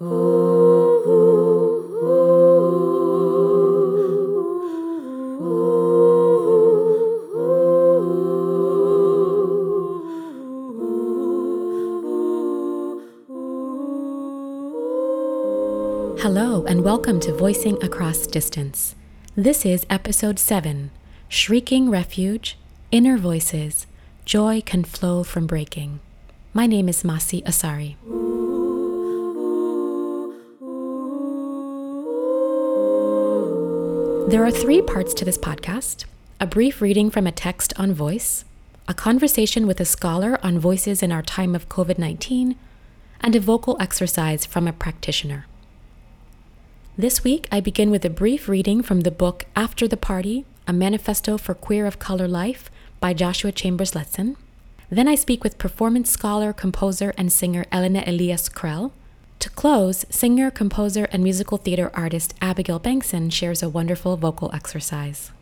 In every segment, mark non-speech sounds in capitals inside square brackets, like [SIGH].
Hello, and welcome to Voicing Across Distance. This is episode 7 Shrieking Refuge, Inner Voices, Joy Can Flow from Breaking. My name is Masi Asare. There are three parts to this podcast a brief reading from a text on voice, a conversation with a scholar on voices in our time of COVID 19, and a vocal exercise from a practitioner. This week, I begin with a brief reading from the book After the Party A Manifesto for Queer of Color Life by Joshua Chambers Letson. Then I speak with performance scholar, composer, and singer Elena Elias Krell. To close, singer, composer, and musical theater artist Abigail Bengson shares a wonderful vocal exercise.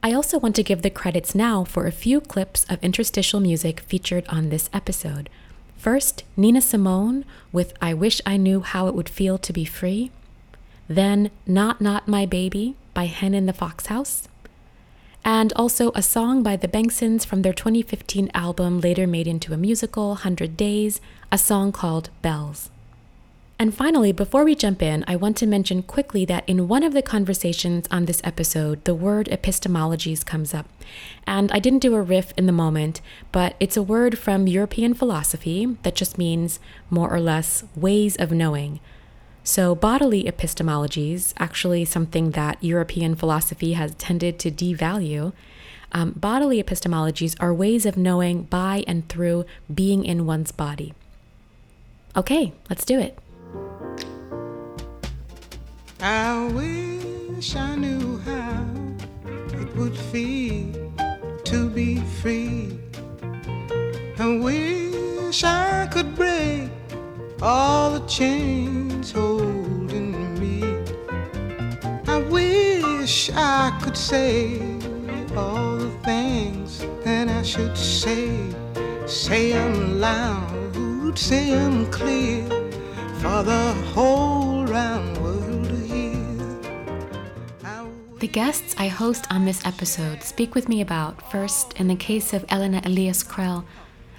I also want to give the credits now for a few clips of interstitial music featured on this episode. First, Nina Simone with I Wish I Knew How It Would Feel to Be Free. Then Not Not My Baby by Hen in the Fox House. And also a song by the Bengsons from their 2015 album, later made into a musical, 100 Days, a song called Bells. And finally, before we jump in, I want to mention quickly that in one of the conversations on this episode, the word epistemologies comes up. And I didn't do a riff in the moment, but it's a word from European philosophy that just means more or less ways of knowing. So, bodily epistemologies, actually something that European philosophy has tended to devalue, um, bodily epistemologies are ways of knowing by and through being in one's body. Okay, let's do it. I wish I knew how it would feel to be free. I wish I could break all the chains holding me. I wish I could say all the things that I should say. Say them loud, say them clear the guests I host on this episode speak with me about, first, in the case of Elena Elias Krell,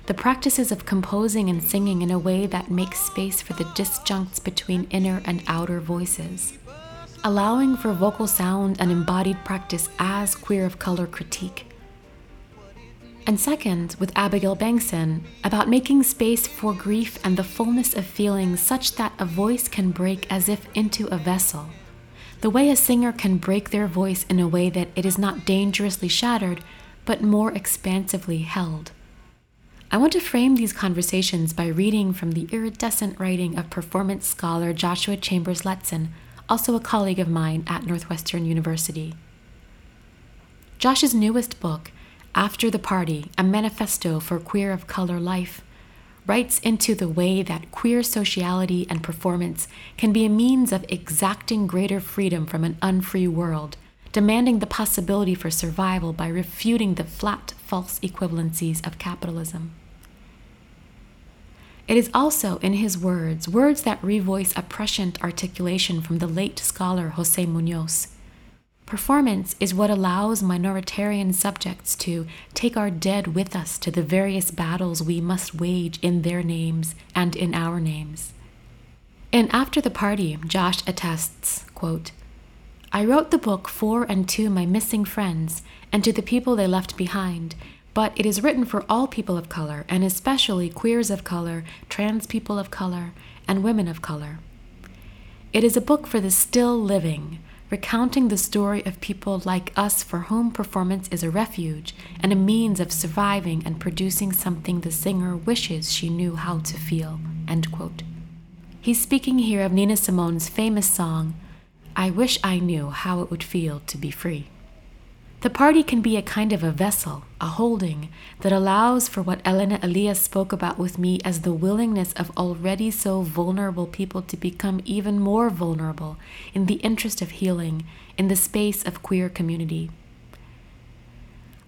the practices of composing and singing in a way that makes space for the disjuncts between inner and outer voices, allowing for vocal sound and embodied practice as queer of color critique. And second, with Abigail Bengson, about making space for grief and the fullness of feeling such that a voice can break as if into a vessel. The way a singer can break their voice in a way that it is not dangerously shattered, but more expansively held. I want to frame these conversations by reading from the iridescent writing of performance scholar Joshua Chambers Letson, also a colleague of mine at Northwestern University. Josh's newest book, After the Party A Manifesto for Queer of Color Life, writes into the way that queer sociality and performance can be a means of exacting greater freedom from an unfree world, demanding the possibility for survival by refuting the flat false equivalencies of capitalism. It is also in his words, words that revoice a prescient articulation from the late scholar Jose Munoz. Performance is what allows minoritarian subjects to take our dead with us to the various battles we must wage in their names and in our names. In After the Party, Josh attests, quote, I wrote the book for and to my missing friends and to the people they left behind, but it is written for all people of color, and especially queers of color, trans people of color, and women of color. It is a book for the still living, recounting the story of people like us for whom performance is a refuge and a means of surviving and producing something the singer wishes she knew how to feel. He's speaking here of Nina Simone's famous song, I Wish I Knew How It Would Feel to Be Free. The party can be a kind of a vessel, a holding, that allows for what Elena Elias spoke about with me as the willingness of already so vulnerable people to become even more vulnerable in the interest of healing in the space of queer community.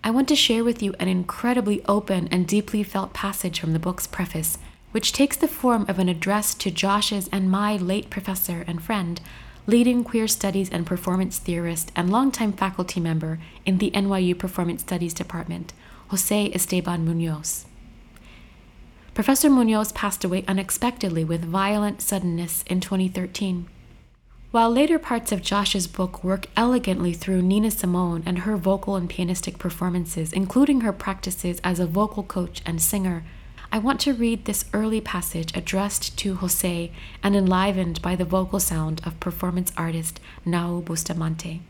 I want to share with you an incredibly open and deeply felt passage from the book's preface, which takes the form of an address to Josh's and my late professor and friend, leading queer studies and performance theorist and longtime faculty member in the NYU Performance Studies Department, Jose Esteban Munoz. Professor Munoz passed away unexpectedly with violent suddenness in 2013. While later parts of Josh's book work elegantly through Nina Simone and her vocal and pianistic performances, including her practices as a vocal coach and singer, I want to read this early passage addressed to Jose and enlivened by the vocal sound of performance artist Nao Bustamante.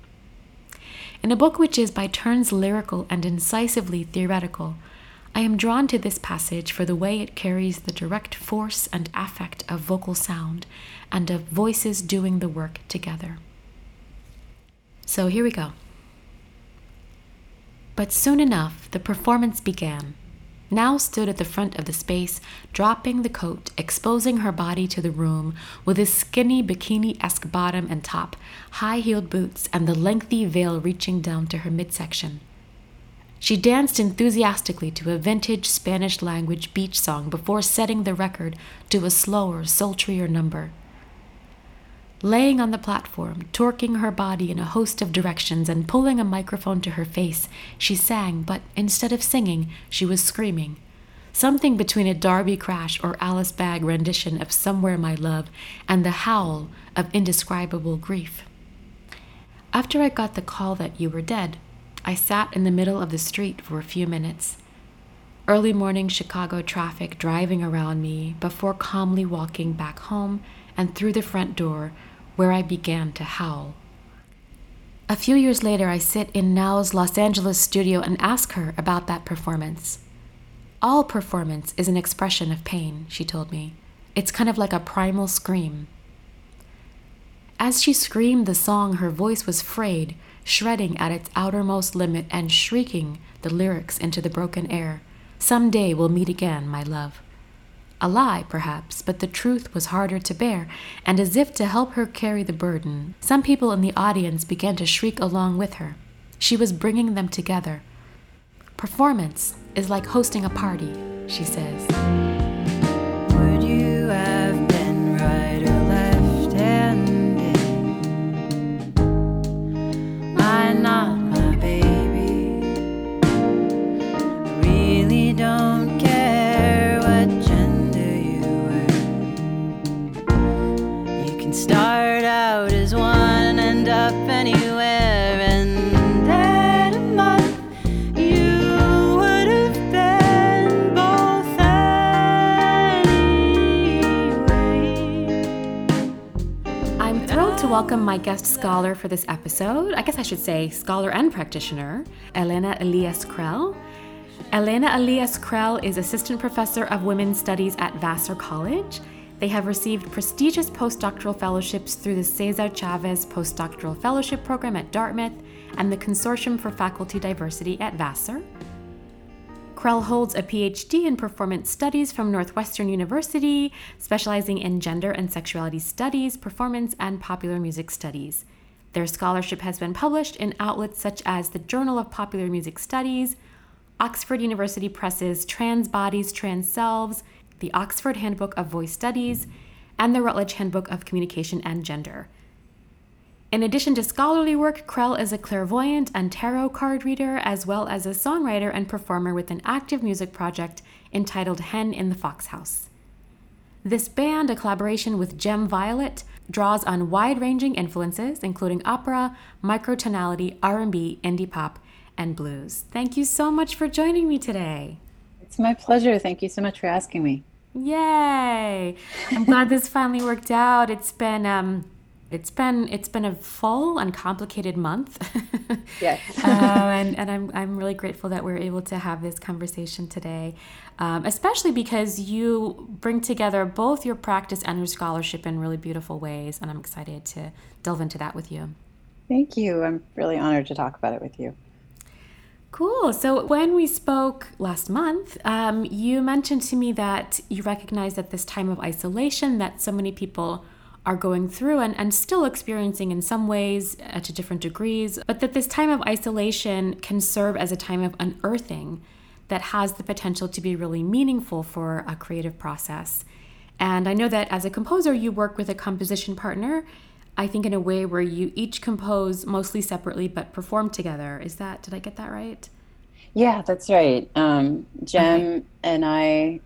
In a book which is by turns lyrical and incisively theoretical, I am drawn to this passage for the way it carries the direct force and affect of vocal sound and of voices doing the work together. So here we go. But soon enough, the performance began. Nao stood at the front of the space, dropping the coat, exposing her body to the room with a skinny bikini esque bottom and top, high heeled boots, and the lengthy veil reaching down to her midsection. She danced enthusiastically to a vintage Spanish language beach song before setting the record to a slower, sultrier number. Laying on the platform, torquing her body in a host of directions and pulling a microphone to her face, she sang, but instead of singing, she was screaming. Something between a Darby Crash or Alice Bag rendition of Somewhere My Love and the howl of indescribable grief. After I got the call that you were dead, I sat in the middle of the street for a few minutes. Early morning Chicago traffic driving around me before calmly walking back home and through the front door where I began to howl. A few years later, I sit in Nao's Los Angeles studio and ask her about that performance. All performance is an expression of pain, she told me. It's kind of like a primal scream. As she screamed the song, her voice was frayed, shredding at its outermost limit and shrieking the lyrics into the broken air. Some day we'll meet again, my love. A lie, perhaps, but the truth was harder to bear, and as if to help her carry the burden, some people in the audience began to shriek along with her. She was bringing them together. Performance is like hosting a party, she says. Welcome my guest scholar for this episode. I guess I should say scholar and practitioner, Elena Elias Krell. Elena Elias Krell is assistant professor of women's studies at Vassar College. They have received prestigious postdoctoral fellowships through the Cesar Chavez Postdoctoral Fellowship Program at Dartmouth and the Consortium for Faculty Diversity at Vassar. Krell holds a PhD in performance studies from Northwestern University, specializing in gender and sexuality studies, performance, and popular music studies. Their scholarship has been published in outlets such as the Journal of Popular Music Studies, Oxford University Press's Trans Bodies, Trans Selves, the Oxford Handbook of Voice Studies, and the Routledge Handbook of Communication and Gender. In addition to scholarly work, Krell is a clairvoyant and tarot card reader, as well as a songwriter and performer with an active music project entitled Hen in the Fox House. This band, a collaboration with Gem Violet, draws on wide-ranging influences including opera, microtonality, R&B, indie pop, and blues. Thank you so much for joining me today. It's my pleasure. Thank you so much for asking me. Yay! I'm glad this finally worked out. It's been um, it's been it's been a full and complicated month. [LAUGHS] yes. uh, and [LAUGHS] and I'm I'm really grateful that we're able to have this conversation today, um, especially because you bring together both your practice and your scholarship in really beautiful ways, and I'm excited to delve into that with you. Thank you. I'm really honored to talk about it with you. Cool. So when we spoke last month, um, you mentioned to me that you recognize at this time of isolation that so many people are going through and, and still experiencing in some ways uh, to different degrees, but that this time of isolation can serve as a time of unearthing that has the potential to be really meaningful for a creative process. And I know that as a composer, you work with a composition partner, I think in a way where you each compose mostly separately but perform together. Is that, did I get that right? Yeah, that's right. Um, Jem okay. and I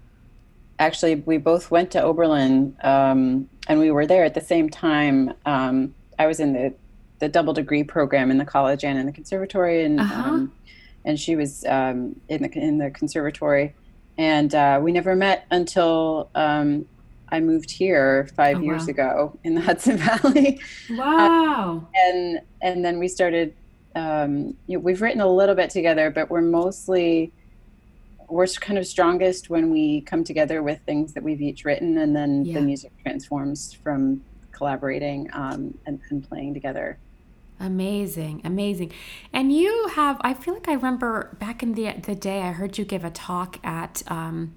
actually, we both went to Oberlin um, and we were there at the same time. Um, I was in the, the double degree program in the college and in the conservatory, and uh-huh. Um, and she was um, in the in the conservatory, and uh, we never met until um, I moved here five oh, years wow. ago in the [LAUGHS] Hudson Valley. Wow! Uh, and and then we started. Um, you know, we've written a little bit together, but we're mostly we're kind of strongest when we come together with things that we've each written, and then yeah. the music transforms from collaborating um, and, and playing together. Amazing, amazing. And you have, I feel like I remember back in the, the day, I heard you give a talk at um,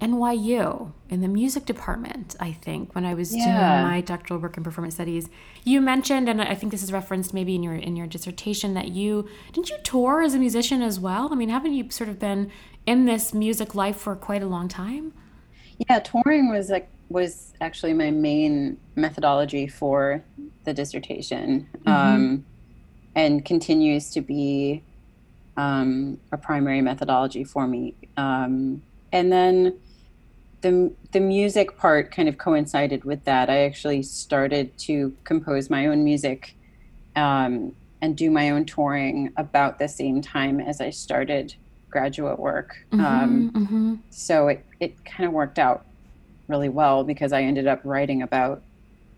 NYU in the music department, I think, when I was yeah. doing my doctoral work in performance studies. You mentioned, and I think this is referenced maybe in your in your dissertation, that you didn't you tour as a musician as well? I mean, haven't you sort of been in this music life for quite a long time? Yeah, touring was like was actually my main methodology for the dissertation mm-hmm. um, and continues to be um, a primary methodology for me. Um, and then the, the music part kind of coincided with that. I actually started to compose my own music um, and do my own touring about the same time as I started graduate work. Mm-hmm, um, mm-hmm. So it, it kind of worked out really well because I ended up writing about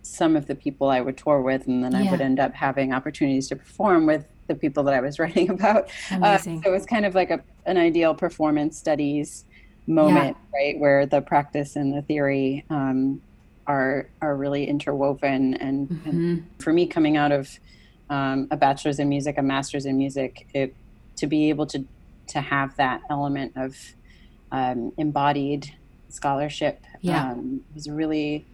some of the people I would tour with, and then yeah. I would end up having opportunities to perform with the people that I was [LAUGHS] writing about. Uh, so it was kind of like a, an ideal performance studies moment, yeah. right, where the practice and the theory um, are are really interwoven. And, mm-hmm. and, for me, coming out of um, a bachelor's in music, a master's in music, it, to be able to to have that element of um, embodied scholarship yeah. um, was really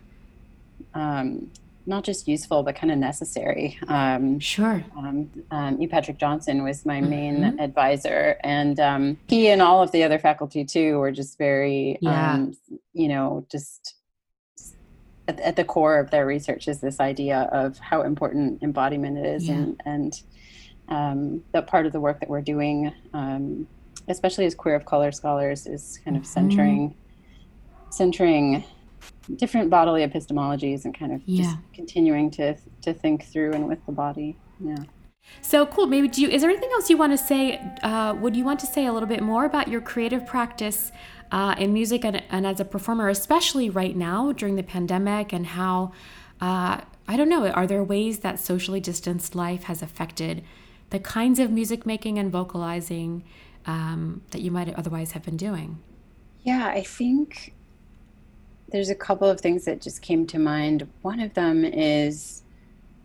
um, not just useful but kind of necessary. Um, sure. Um, um, e. Patrick Johnson was my main mm-hmm. advisor, and um, he and all of the other faculty too were just very, yeah. um, you know, just at, at, the core of their research is this idea of how important embodiment is, yeah. and and um, that part of the work that we're doing, um, especially as queer of color scholars, is kind of mm-hmm. centering centering different bodily epistemologies and kind of yeah. just continuing to to think through and with the body. Yeah. So cool. Maybe do you? Is there anything else you want to say? Uh, would you want to say a little bit more about your creative practice uh, in music and, and, as a performer, especially right now during the pandemic, and how? Uh, I don't know. Are there ways that socially distanced life has affected the kinds of music making and vocalizing um, that you might otherwise have been doing? Yeah, I think there's a couple of things that just came to mind. One of them is,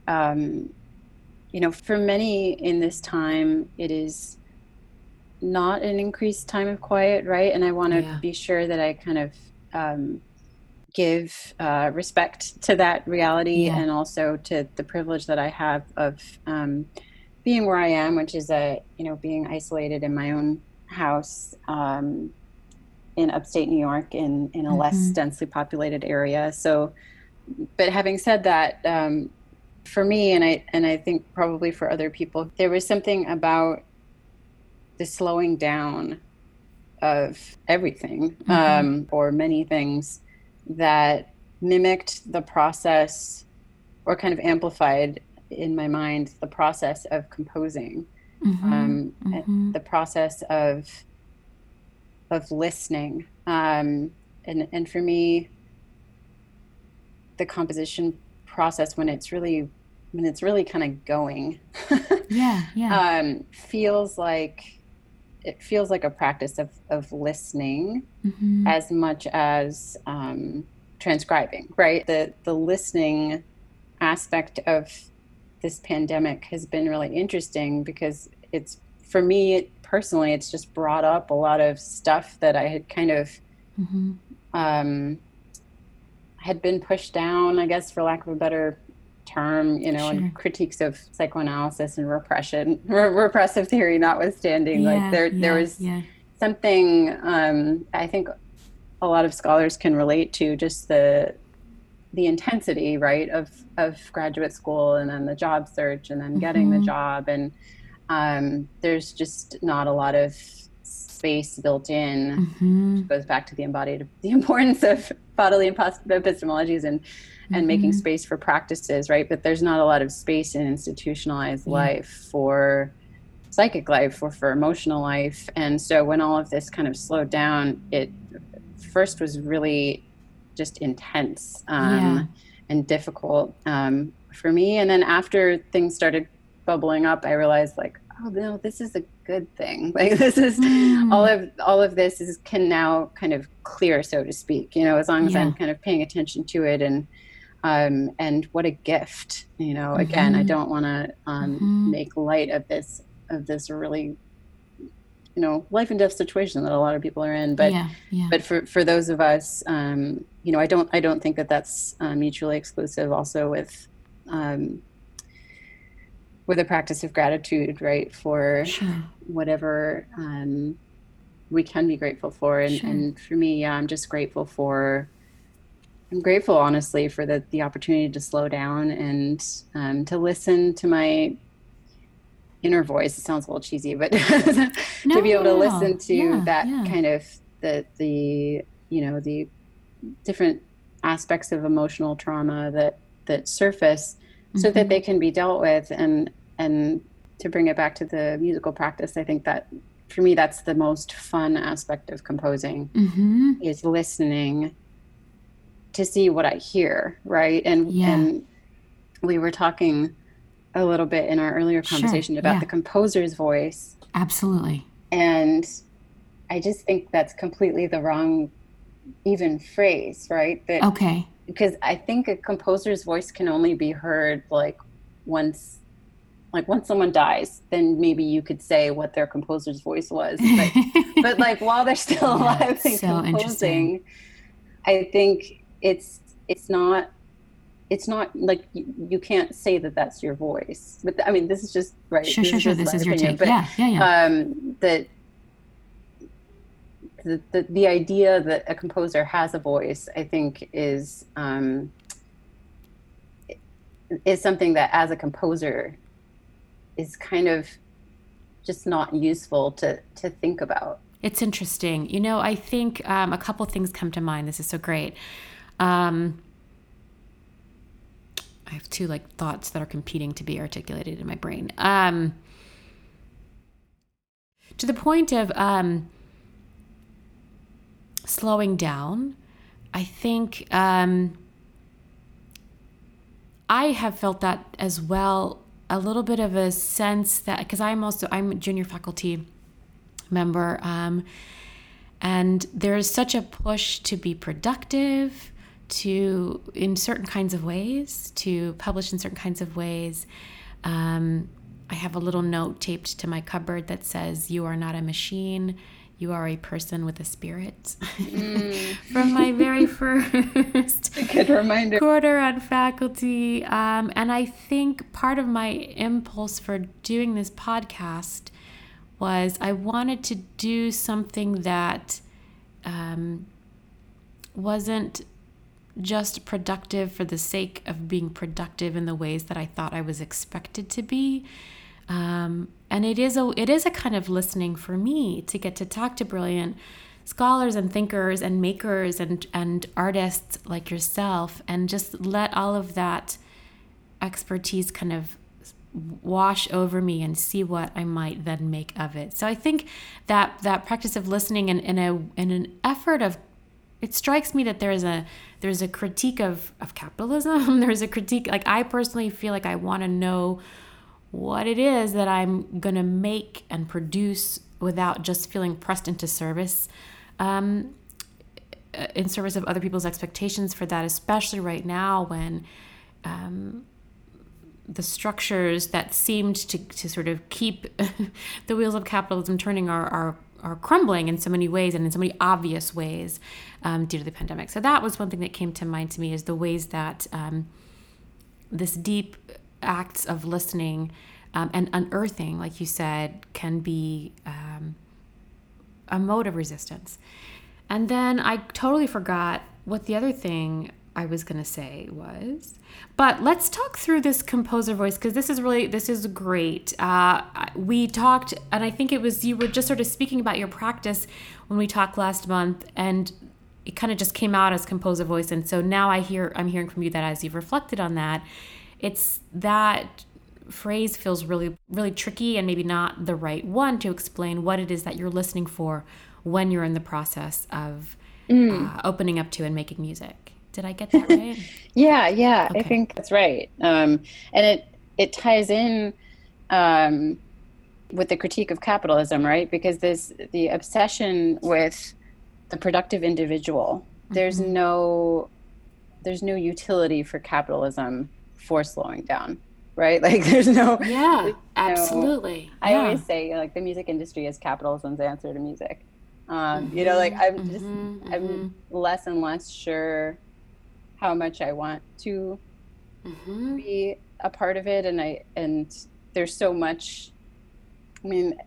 um, you know, for many in this time, it is not an increased time of quiet, right? And I want to yeah. be sure that I kind of um, give uh, respect to that reality yeah. and also to the privilege that I have of um, being where I am, which is a, you know, being isolated in my own house. Um, in upstate New York in in a mm-hmm. less densely populated area. So, but having said that, um, for me and I and I think probably for other people, there was something about the slowing down of everything mm-hmm. um, or many things that mimicked the process or kind of amplified in my mind the process of composing mm-hmm. Um, mm-hmm. the process of of listening. Um, and, and for me, the composition process when it's really when it's really kind of going [LAUGHS] yeah yeah um, feels like it feels like a practice of, of listening mm-hmm. as much as um, transcribing right the the listening aspect of this pandemic has been really interesting because it's for me personally, it's just brought up a lot of stuff that I had kind of mm-hmm. um, had been pushed down, I guess, for lack of a better term, you know, sure. and critiques of psychoanalysis and repression, [LAUGHS] re- repressive theory notwithstanding. Yeah, like there, yeah, there was. Yeah. something um, I think a lot of scholars can relate to just the the intensity right of of graduate school and then the job search and then getting mm-hmm. the job and um, there's just not a lot of space built in mm-hmm. goes back to the embodied [LAUGHS] the importance of bodily epistemologies and and mm-hmm. making space for practices right but there's not a lot of space in institutionalized yeah. life for psychic life or for emotional life and so when all of this kind of slowed down it first was really just intense um, yeah. and difficult um, for me and then after things started bubbling up i realized like oh no this is a good thing [LAUGHS] like this is mm. all of all of this is can now kind of clear so to speak you know as long as yeah. i'm kind of paying attention to it and um and what a gift you know mm-hmm. again i don't want to um mm-hmm. make light of this of this really you know life and death situation that a lot of people are in but yeah, yeah. but for for those of us um you know i don't i don't think that that's uh, mutually exclusive also with um with a practice of gratitude, right, for sure. whatever um, we can be grateful for. And, sure. and for me, yeah, I'm just grateful for. I'm grateful, honestly, for the the opportunity to slow down and um, to listen to my inner voice. It sounds a little cheesy, but [LAUGHS] to be able to listen to yeah, that yeah. kind of the the you know the different aspects of emotional trauma that that surface so mm-hmm. that they can be dealt with and and to bring it back to the musical practice i think that for me that's the most fun aspect of composing mm-hmm. is listening to see what i hear right and yeah. and we were talking a little bit in our earlier conversation sure. about yeah. the composer's voice absolutely and i just think that's completely the wrong even phrase right that okay because i think a composer's voice can only be heard like once like once someone dies, then maybe you could say what their composer's voice was. But, [LAUGHS] but like while they're still alive and so composing, I think it's it's not it's not like you, you, can't say that that's your voice. But I mean, this is just right. Sure, this sure, sure. This is your opinion, take. But, yeah, yeah, yeah. Um, that the, the the idea that a composer has a voice, I think, is um, is something that as a composer is kind of just not useful to to think about. It's interesting. You know, I think um, a couple things come to mind. This is so great. Um, I have two like thoughts that are competing to be articulated in my brain. Um, to the point of um, slowing down, I think um, I have felt that as well a little bit of a sense that because I'm also I'm a junior faculty member, um, and there's such a push to be productive, to in certain kinds of ways, to publish in certain kinds of ways. Um, I have a little note taped to my cupboard that says, "You are not a machine." you are a person with a spirit mm. [LAUGHS] from my very [LAUGHS] first good reminder quarter on faculty um, and i think part of my impulse for doing this podcast was i wanted to do something that um, wasn't just productive for the sake of being productive in the ways that i thought i was expected to be um, and it is a it is a kind of listening for me to get to talk to brilliant scholars and thinkers and makers and and artists like yourself and just let all of that expertise kind of wash over me and see what I might then make of it. So I think that that practice of listening in, in a in an effort of it strikes me that there's a there's a critique of of capitalism. [LAUGHS] there's a critique like I personally feel like I want to know what it is that I'm going to make and produce without just feeling pressed into service um, in service of other people's expectations for that, especially right now when um, the structures that seemed to, to sort of keep [LAUGHS] the wheels of capitalism turning are, are, are crumbling in so many ways and in so many obvious ways um, due to the pandemic. So that was one thing that came to mind to me is the ways that um, this deep acts of listening um, and unearthing, like you said, can be um, a mode of resistance. And then I totally forgot what the other thing I was going to say was. But let's talk through this composer voice because this is really this is great. Uh, we talked, and I think it was you were just sort of speaking about your practice when we talked last month, and it kind of just came out as composer voice. And so now I hear I'm hearing from you that as you've reflected on that, it's that phrase feels really really tricky and maybe not the right one to explain what it is that you're listening for when you're in the process of mm. uh, opening up to and making music. Did I get that right? [LAUGHS] yeah, yeah, okay. I think that's right. Um, and it it ties in um, with the critique of capitalism, right? Because this the obsession with the productive individual. Mm-hmm. There's no there's no utility for capitalism for slowing down right? [LAUGHS] Like there's no Yeah, absolutely. I always say like the music industry is capitalism's answer to music. Um, mm-hmm. you know, like I'm just mm-hmm. I'm mm-hmm. less and less sure how much I want to mm-hmm. be a part of it and I and there's so much I mean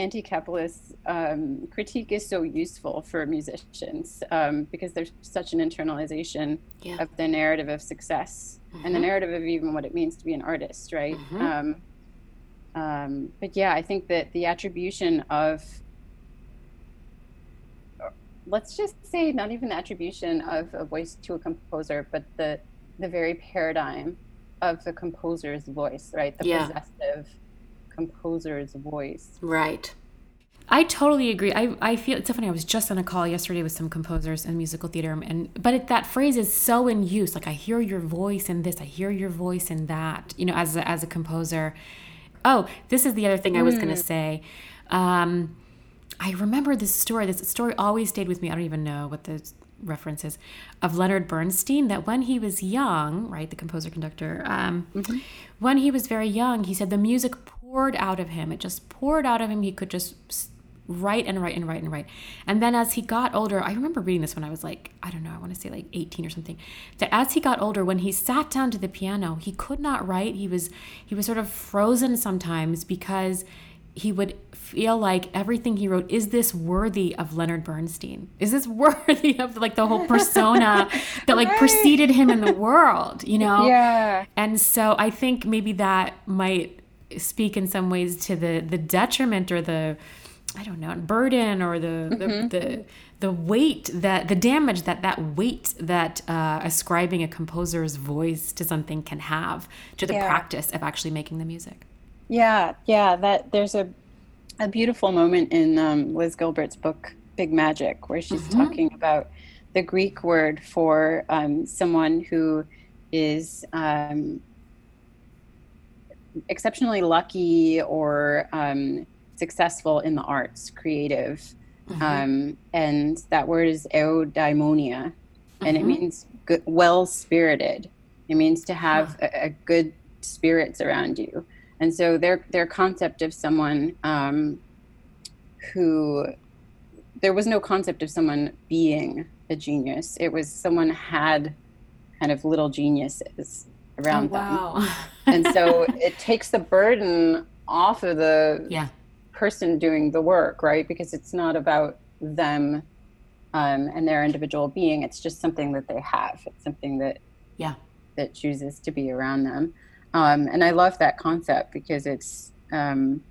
anti-capitalist um, critique is so useful for musicians um, because there's such an internalization yeah. of the narrative of success mm-hmm. and the mm-hmm. narrative of even what it means to be an artist, right? Mm-hmm. Um, um, but yeah, I think that the attribution of let's just say not even the attribution of a voice to a composer, but the the very paradigm of the composer's voice, right? The yeah. possessive composer's voice. Right. I totally agree. I, I feel it's so funny. I was just on a call yesterday with some composers in musical theater, and but it, that phrase is so in use. Like I hear your voice in this, I hear your voice in that. You know, as a, as a composer. Oh, this is the other thing I was mm. going to say. Um, I remember this story. This story always stayed with me. I don't even know what the reference is of Leonard Bernstein. That when he was young, right, the composer conductor, um, mm-hmm. when he was very young, he said the music poured out of him. It just poured out of him. He could just write and write and write and write. And then as he got older, I remember reading this when I was like, I don't know, I want to say like 18 or something. That as he got older, when he sat down to the piano, he could not write. He was he was sort of frozen sometimes because he would feel like everything he wrote is this worthy of Leonard Bernstein? Is this [LAUGHS] worthy of like the whole persona [LAUGHS] that like right. preceded him in the world, you know? Yeah. And so I think maybe that might speak in some ways to the the detriment or the I don't know, burden or the, mm-hmm. the, the, the weight that, the damage that that weight that uh, ascribing a composer's voice to something can have to the yeah. practice of actually making the music. Yeah, yeah, that there's a, a beautiful moment in um, Liz Gilbert's book, Big Magic, where she's mm-hmm. talking about the Greek word for um, someone who is um, exceptionally lucky or um, successful in the arts, creative. Mm-hmm. Um, and that word is eudaimonia, mm-hmm. and it mm-hmm. means good, well spirited. It means to have a, a, good spirits around you. And so their their concept of someone um, who there was no concept of someone being a genius. It was someone had kind of little geniuses around oh, wow. them. and so [LAUGHS] it takes the burden off of the yeah person doing the work, right? Because it's not about them um, and their individual being. It's just something that they have. It's something that yeah that chooses to be around them. Um, and I love that concept because it's um,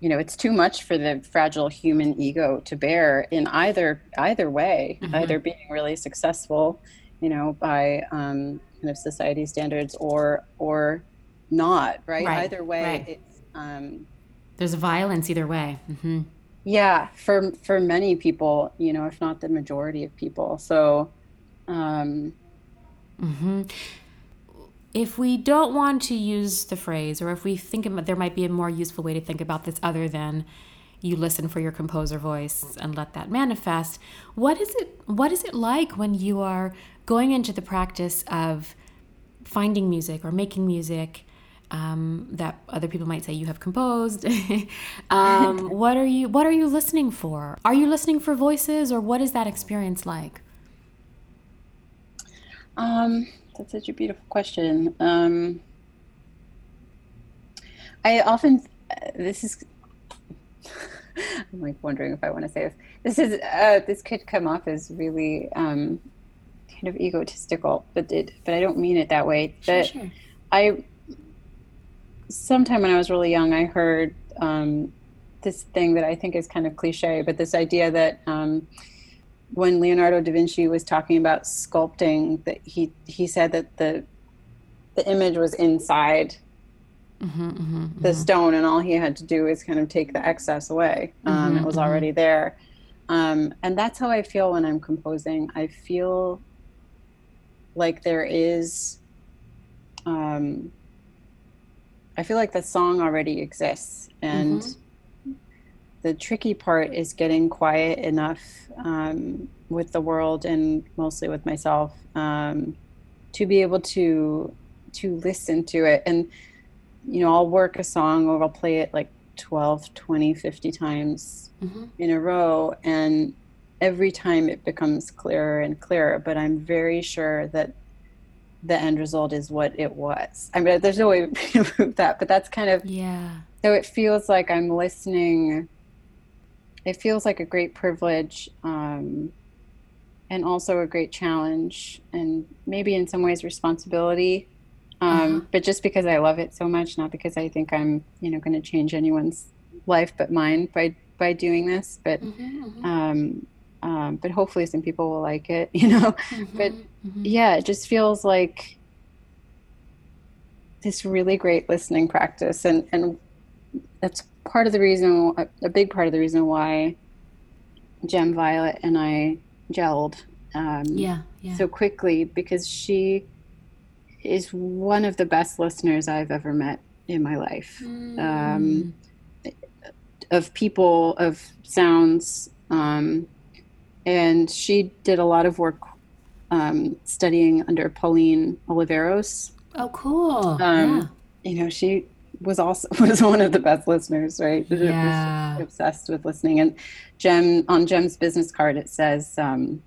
you know it's too much for the fragile human ego to bear in either either way, mm-hmm. either being really successful, you know, by um, kind of society standards or or not, right? right. Either way, right. it's um, there's violence either way. Mm-hmm. Yeah, for for many people, you know, if not the majority of people. So, um, mm-hmm. if we don't want to use the phrase, or if we think about, there might be a more useful way to think about this other than you listen for your composer voice and let that manifest. What is it? What is it like when you are going into the practice of finding music or making music? um, that other people might say you have composed. [LAUGHS] um, [LAUGHS] what are you What are you listening for? Are you listening for voices, or what is that experience like? Um, that's such a beautiful question. Um, I often this is. [LAUGHS] I'm like wondering if I want to say this. this is uh, this could come off as really um, kind of egotistical, but it, but I don't mean it that way. Sure, that sure. I sometime when I was really young, I heard um, this thing that I think is kind of cliche, but this idea that um, when Leonardo da Vinci was talking about sculpting, that he he said that the the image was inside Mm-hmm, mm-hmm, the stone, and all he had to do is kind of take the excess away. Um, Mhm, it was mhm. already there, um, and that's how I feel when I'm composing. I feel like there is. Um, I feel like the song already exists, and Mm-hmm. the tricky part is getting quiet enough um, with the world and mostly with myself um, to be able to to listen to it and you know i'll work a song or i'll play it like 12 20 50 times mm-hmm. in a row and every time it becomes clearer and clearer but i'm very sure that the end result is what it was i mean there's no way [LAUGHS] to prove that but that's kind of Yeah. so it feels like I'm listening. It feels like a great privilege, um, and also a great challenge, and maybe in some ways responsibility. Um, Uh-huh. But just because I love it so much, not because I think I'm, you know, going to change anyone's life but mine by by doing this. But Mm-hmm, mm-hmm, um, um, but hopefully some people will like it. [LAUGHS] You know, but mm-hmm. yeah, it just feels like this really great listening practice, and and that's part of the reason, a, a big part of the reason why Gem Violet and I gelled um, yeah, yeah. so quickly because she is one of the best listeners I've ever met in my life Mm. um, of people, of sounds. Um, and she did a lot of work um, studying under Pauline Oliveros. oh, cool. Um, You know, she was also [LAUGHS] was one of the best listeners, right? yeah. Yeah. Obsessed with listening. And Jem on Jem's business card, it says um,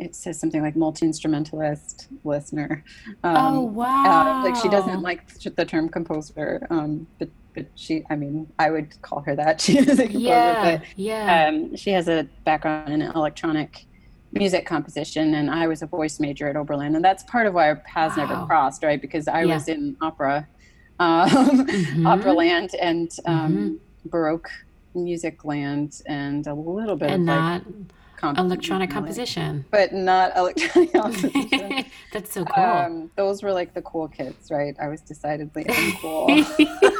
it says something like multi instrumentalist listener. Um, oh, wow. uh, like she doesn't like the term composer, um, but but she, I mean, I would call her that. [LAUGHS] She is a composer, Yeah. but Yeah. um, she has a background in electronic music composition, and I was a voice major at Oberlin, and that's part of why our paths never crossed, right? Because I Yeah. was in opera, [LAUGHS] um, Mhm. opera land, and um, Mm-hmm. Baroque music land, and a little bit and of not like comp- electronic composition. but not electronic [LAUGHS] composition. [LAUGHS] That's so cool. Um, those were like the cool kids, right? I was decidedly uncool. [LAUGHS]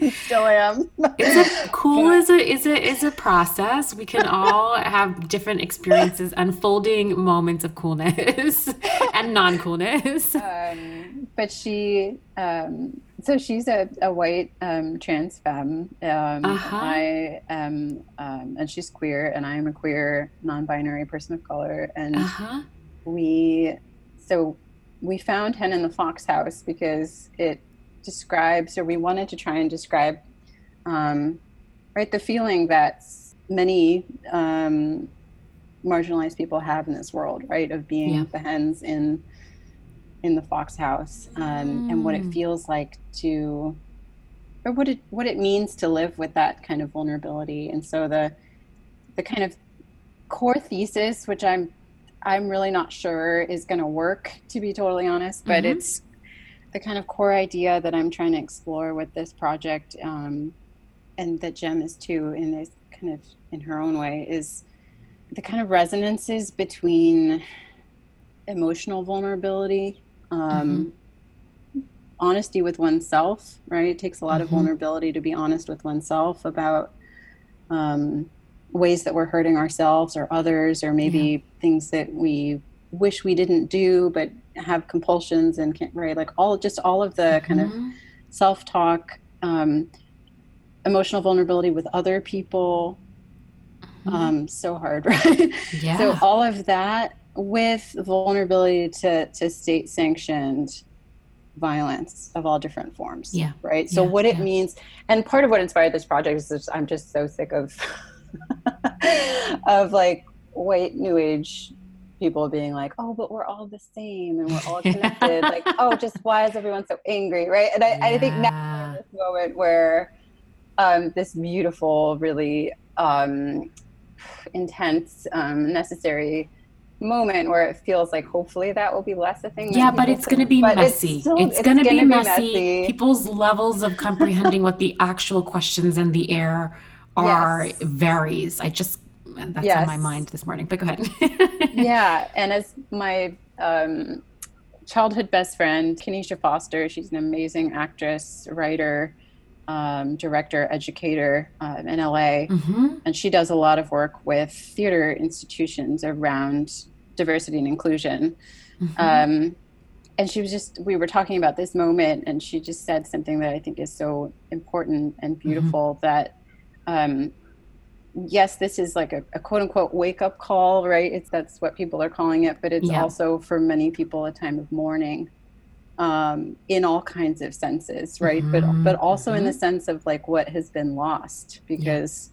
[LAUGHS] Still am. It's a cool is a is a is a process. We can all have different experiences, unfolding moments of coolness [LAUGHS] and non-coolness. um, but she, um, so she's a, a white um, trans femme. Um, Uh-huh. I am, um, and she's queer, and I am a queer, non-binary person of color. And Uh huh. we, so we found Hen in the Fox House because it describes, or we wanted to try and describe, um, right, the feeling that many um, marginalized people have in this world, right, of being Yeah. the hens in in the Fox House, um, and what it Mm. feels like to, or what it what it means to live with that kind of vulnerability. And so the the kind of core thesis, which I'm I'm really not sure is going to work, to be totally honest. But Mhm. it's the kind of core idea that I'm trying to explore with this project, um, and that Jem is too, in this kind of in her own way, is the kind of resonances between emotional vulnerability, um, honesty with oneself. Right, it takes a lot of Mhm. vulnerability to be honest with oneself about. Um, ways that we're hurting ourselves or others or maybe things that we wish we didn't do but have compulsions and can't right like all just all of the kind of Mhm. self-talk um, emotional vulnerability with other people um, so hard [LAUGHS] right Mm-hmm. yeah. so all of that with vulnerability to to state sanctioned violence of all different forms Yeah. right so Yeah, what it yeah. means and part of what inspired this project is just, i'm just so sick of [LAUGHS] of like white new age people being like oh but we're all the same and we're all [LAUGHS] connected like oh just why is everyone so angry right and i, I think now Yeah. this moment where um, this beautiful, really um, intense, um, necessary moment where it feels like hopefully that will be less a thing. Yeah, but it's going to be messy. It's, still, it's, it's going to be, messy. messy. People's levels of comprehending what the actual questions in the air [LAUGHS] are yes. varies. I just that's yes. on my mind this morning. But go ahead. [LAUGHS] yeah, and as my um, childhood best friend, Kenesha Foster, she's an amazing actress, writer, um, director, educator uh, in LA, mm-hmm. and she does a lot of work with theater institutions around diversity and inclusion. Mm-hmm. Um, and she was just, we were talking about this moment, and she just said something that I think is so important and mm-hmm. beautiful mm-hmm. that um, yes, this is like a, a, quote unquote wake up call, right? It's that's what people are calling it, but it's yeah. also for many people a time of mourning um, in all kinds of senses, right? Mm-hmm. But but also mm-hmm. in the mm-hmm. sense of like what has been lost because.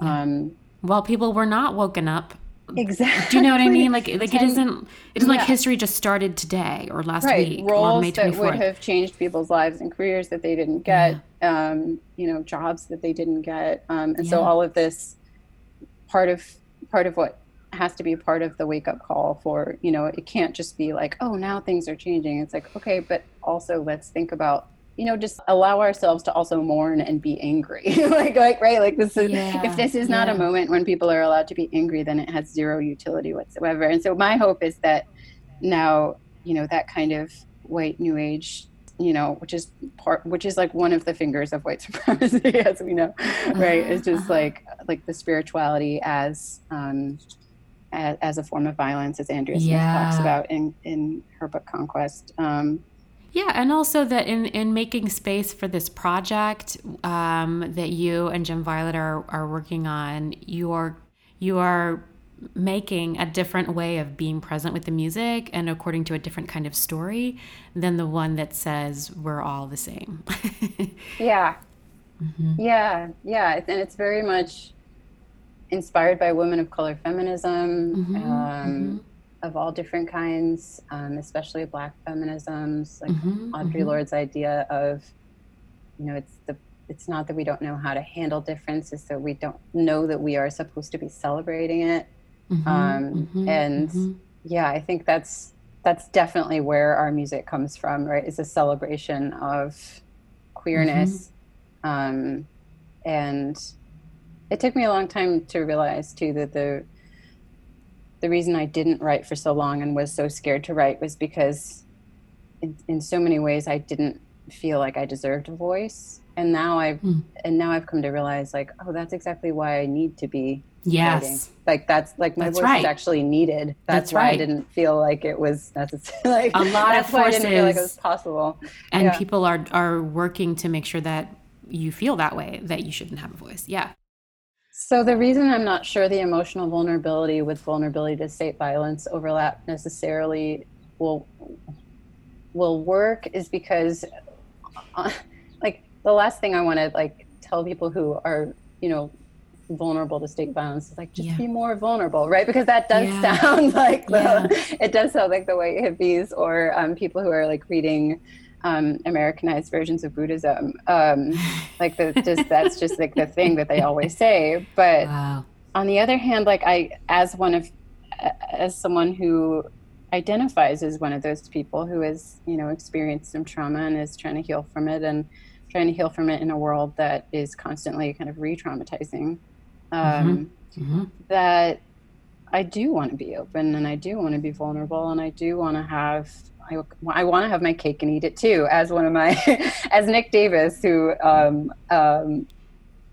Yeah. Um, well, people were not woken up. Exactly. Do you know what I mean? Like, like Ten, it isn't. It isn't yeah. like history just started today or last right. week Roles May that would have changed people's lives and careers that they didn't get. Yeah. Um, you know, jobs that they didn't get. Um, and so all of this part of part of what has to be part of the wake up call for you know it can't just be like oh now things are changing it's like okay but also let's think about you know just allow ourselves to also mourn and be angry [LAUGHS] like like right like this is yeah, if this is not yeah. a moment when people are allowed to be angry then it has zero utility whatsoever and so my hope is that now you know that kind of white new age you know, which is part, which is like one of the fingers of white [LAUGHS] supremacy, as we know, right? It's just uh-huh. like like the spirituality as um, as, as a form of violence, as Andrea Smith yeah. talks about in in her book Conquest. Um, yeah, and also that in in making space for this project um, that you and Jim Violet are are working on, you are you are making a different way of being present with the music and according to a different kind of story than the one that says we're all the same. [LAUGHS] yeah. Mm-hmm. Yeah. Yeah. And it's very much inspired by women of color feminism mm-hmm. Um, mm-hmm. of all different kinds, um, especially Black feminisms, like mm-hmm. Audre mm-hmm. Lorde's idea of, you know, it's the it's not that we don't know how to handle difference, it's that we don't know that we are supposed to be celebrating it Mm-hmm, um, mm-hmm, and yeah, I think that's that's definitely where our music comes from, right? It's a celebration of queerness. Um, and it took me a long time to realize too that the the reason I didn't write for so long and was so scared to write was because in, in so many ways I didn't feel like I deserved a voice. And now I've mm. and now I've come to realize like, oh, that's exactly why I need to be Yes. Writing. Like that's like my that's voice right. is actually needed. That's, that's why right. [LAUGHS] I didn't feel like it was necessary. Like, a lot of forces, I didn't feel like it was possible. And yeah. people are are working to make sure that you feel that way, that you shouldn't have a voice. Yeah. So the reason I'm not sure the emotional vulnerability with vulnerability to state violence overlap necessarily will will work is because uh, like the last thing I want to like tell people who are, you know, vulnerable to state violence is like just yeah. be more vulnerable right because that does yeah. sound [LAUGHS] like the, yeah. it does sound like the white hippies or um, people who are like reading um, Americanized versions of Buddhism. Um, like the, just that's just like the thing that they always say. But wow. on the other hand, like I, as one of, as someone who identifies as one of those people who has, you know, experienced some trauma and is trying to heal from it and trying to heal from it in a world that is constantly kind of re-traumatizing um, mm-hmm. Mm-hmm. that I do want to be open and I do want to be vulnerable and I do want to have I, I want to have my cake and eat it too as one of my [LAUGHS] as Nick Davis who um, um,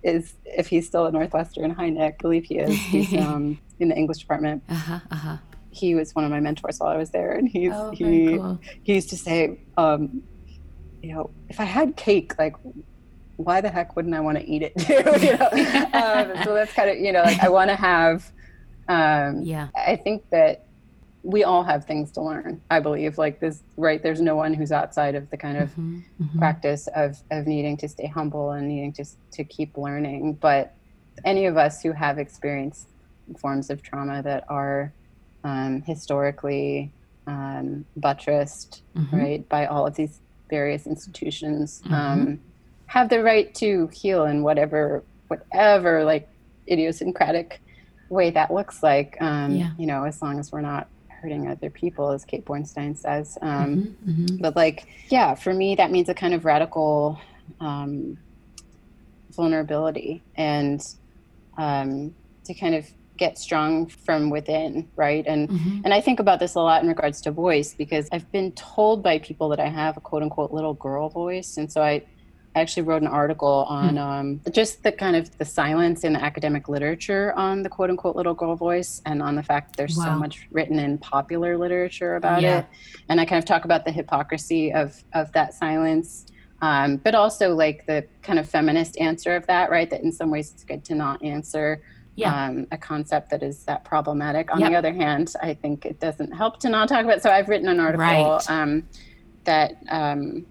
is if he's still at Northwestern hi Nick I believe he is he's [LAUGHS] um, in the English department uh-huh, uh-huh. he was one of my mentors while I was there and he's oh, he cool. he used to say um, you know if I had cake like why the heck wouldn't I want to eat it too? [LAUGHS] you know? um, so that's kind of, you know, like I want to have, um, yeah, I think that we all have things to learn. I believe like this, right. There's no one who's outside of the kind of mm-hmm, mm-hmm. practice of, of needing to stay humble and needing to, to keep learning. But any of us who have experienced forms of trauma that are um, historically um, buttressed, mm-hmm. right, by all of these various institutions, mm-hmm. um, have the right to heal in whatever whatever like idiosyncratic way that looks like. Um, Yeah. You know, as long as we're not hurting other people, as Kate Bornstein says. Um, Mhm, mhm. But like, yeah, for me, that means a kind of radical um, vulnerability and um, to kind of get strong from within, right? And Mhm. and I think about this a lot in regards to voice because I've been told by people that I have a quote unquote little girl voice, and so I. I actually wrote an article on um, just the kind of the silence in the academic literature on the quote unquote little girl voice and on the fact that there's Wow. so much written in popular literature about Yeah. it. And I kind of talk about the hypocrisy of, of that silence, um, but also like the kind of feminist answer of that, right? That in some ways it's good to not answer Yeah. um, a concept that is that problematic. On Yep. the other hand, I think it doesn't help to not talk about. So I've written an article Right. um, that um,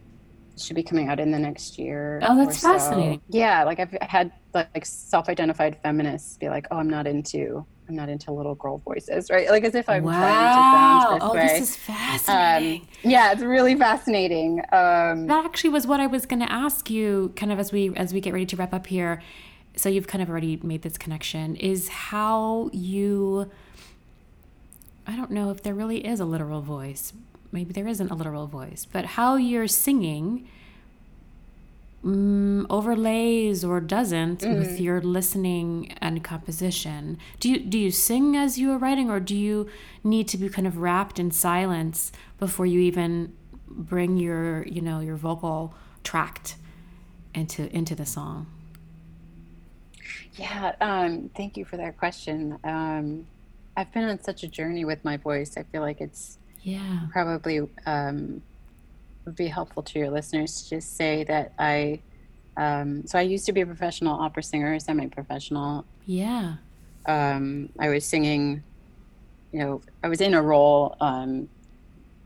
should be coming out in the next year. Oh, that's so. fascinating. Yeah, like I've had like self-identified feminists be like, "Oh, I'm not into, I'm not into little girl voices," right? Like as if I'm trying to wow. sound this Oh, way. this is fascinating. um, yeah, it's really fascinating. Um, that actually was what I was going to ask you kind of as we as we get ready to wrap up here. So you've kind of already made this connection is how you I don't know if there really is a literal voice. Maybe there isn't a literal voice, but how you're singing mm, overlays or doesn't with your listening and composition. Do you do you sing as you are writing, or do you need to be kind of wrapped in silence before you even bring your you know your vocal tract into into the song? Yeah, um, thank you for that question. Um, I've been on such a journey with my voice. I feel like it's Yeah. probably um, would be helpful to your listeners to just say that I. Um, so I used to be a professional opera singer, semi-professional. Yeah. Um, I was singing, you know, I was in a role um,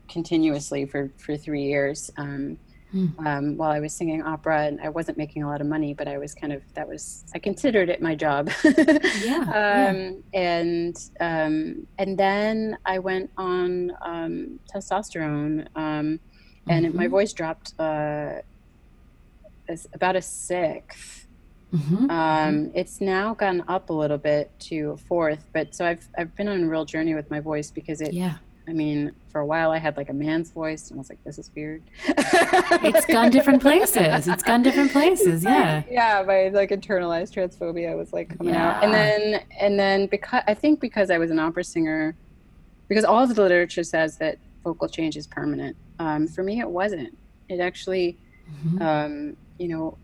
continuously for for three years. Um, Hmm. um, while I was singing opera, and I wasn't making a lot of money, but I was kind of that was I considered it my job. Yeah, [LAUGHS] yeah. um, and um, and then I went on um, testosterone, um, and it- my voice dropped uh, about a sixth. Mhm. Um, it's now gone up a little bit to a fourth, but so I've I've been on a real journey with my voice because it. yeah. I mean, for a while I had like a man's voice, and I was like, "This is weird." It's gone different places. It's gone different places. Yeah. yeah my like internalized transphobia was like coming out and then and then because i think because i was an opera singer because all of the literature says that vocal change is permanent um, for me it wasn't it actually Mhm. um, you know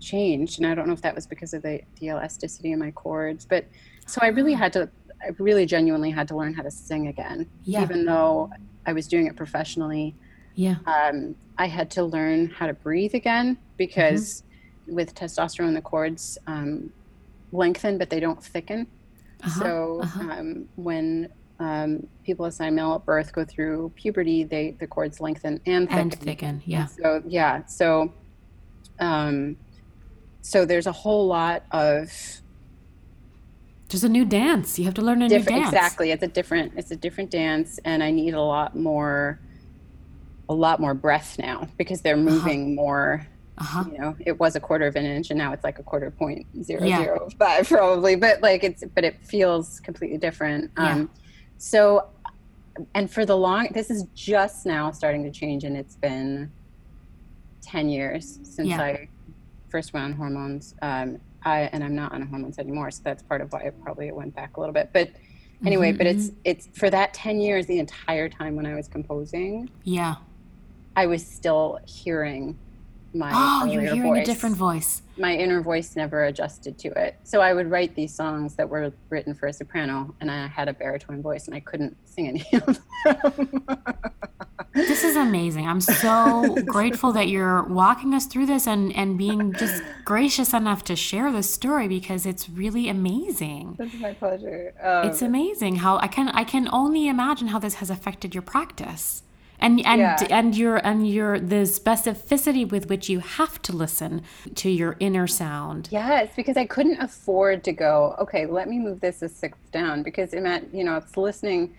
changed and i don't know if that was because of the, the elasticity in my chords but so i really had to i really genuinely had to learn how to sing again Yeah. even though i was doing it professionally Yeah. um, I had to learn how to breathe again because Mm-hmm. with testosterone, the cords um, lengthen, but they don't thicken. Uh-huh, So uh-huh. um, when um, people assigned male at birth go through puberty, they the cords lengthen and thicken. and thicken. Yeah. So yeah, so um, so there's a whole lot of There's a new dance. You have to learn a different new dance. exactly it's a different it's a different dance and i need a lot more a lot more breath now because they're moving more Uh-huh. you know it was a quarter of an inch and now it's like a quarter point zero Yeah. zero five [LAUGHS] probably but like it's but it feels completely different Yeah. um so and for the long this is just now starting to change and it's been 10 years since Yeah. i first went on hormones um i and i'm not on hormones anymore so that's part of why it probably went back a little bit but anyway Mhm, but it's it's for that 10 years the entire time when i was composing Yeah. i was still hearing my Oh, you're hearing a different voice. my inner voice never adjusted to it so i would write these songs that were written for a soprano and i had a baritone voice and i couldn't sing any of them This is amazing. I'm so [LAUGHS] grateful that you're walking us through this and, and being just gracious enough to share this story because it's really amazing. That's my pleasure. Um, It's amazing how I can I can only imagine how this has affected your practice. And and Yeah. and your and your the specificity with which you have to listen to your inner sound. Yes, because I couldn't afford to go, okay, let me move this a sixth down because it meant, you know, it's listening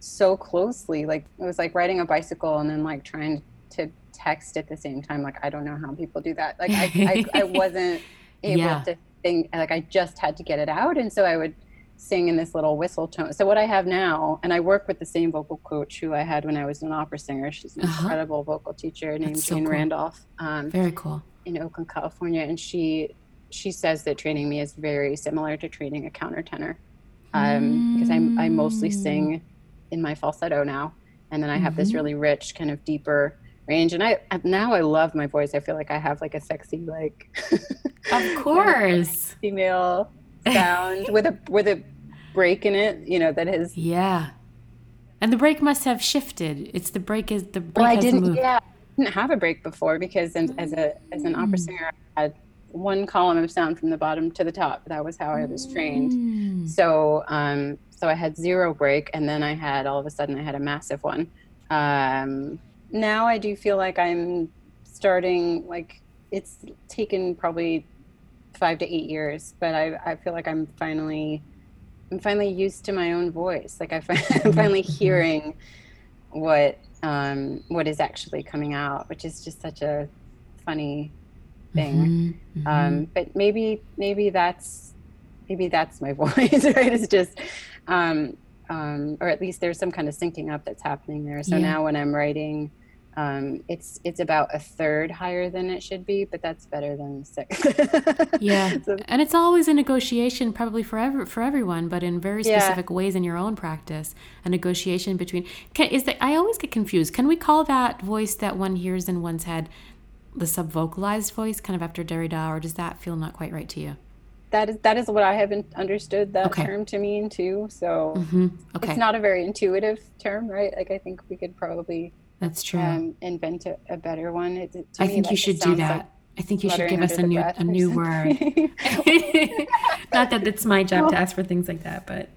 so closely. Like it was like riding a bicycle and then like trying to text at the same time. Like I don't know how people do that. Like I, I, I [LAUGHS] wasn't able Yeah. to think like I just had to get it out. And so I would sing in this little whistle tone. So what I have now, and I work with the same vocal coach who I had when I was an opera singer. She's an uh-huh. incredible vocal teacher named That's Jane so cool. Randolph. Um, very cool. In Oakland, California, and she she says that training me is very similar to training a countertenor, um, because mm. I I mostly sing in my falsetto now, and then I have mm-hmm. this really rich kind of deeper range and I now I love my voice. I feel like I have like a sexy like [LAUGHS] Of [LAUGHS] course. female sound with a with a break in it, you know, that is Yeah. And the break must have shifted. It's the break is the break well, I didn't moved. yeah, I didn't have a break before because as, as a as an opera mm. singer I had one column of sound from the bottom to the top. That was how I was trained. Mm. So um so I had zero break and then I had all of a sudden I had a massive one. Um now I do feel like I'm starting like it's taken probably five to eight years, but I, I feel like I'm finally I'm finally used to my own voice. Like I am [LAUGHS] finally [LAUGHS] hearing what um, what is actually coming out, which is just such a funny thing. Mm-hmm, mm-hmm. Um, but maybe maybe that's maybe that's my [LAUGHS] voice, right? It's just um, um, or at least there's some kind of syncing up that's happening there. So yeah. now when I'm writing um, it's it's about a third higher than it should be, but that's better than six. yeah, [LAUGHS] so, and it's always a negotiation, probably for every, for everyone, but in very specific yeah. ways in your own practice. A negotiation between can, is that I always get confused. Can we call that voice that one hears in one's head the subvocalized voice, kind of after Derrida, or does that feel not quite right to you? That is that is what I haven't understood that okay. term to mean too. So mm-hmm. okay. it's not a very intuitive term, right? Like I think we could probably that's true. Um, invent a, a, better one. It, it, I think like you should do that. I think you should give us a new a new word. [LAUGHS] [LAUGHS] Not that it's my job well, to ask for things like that, but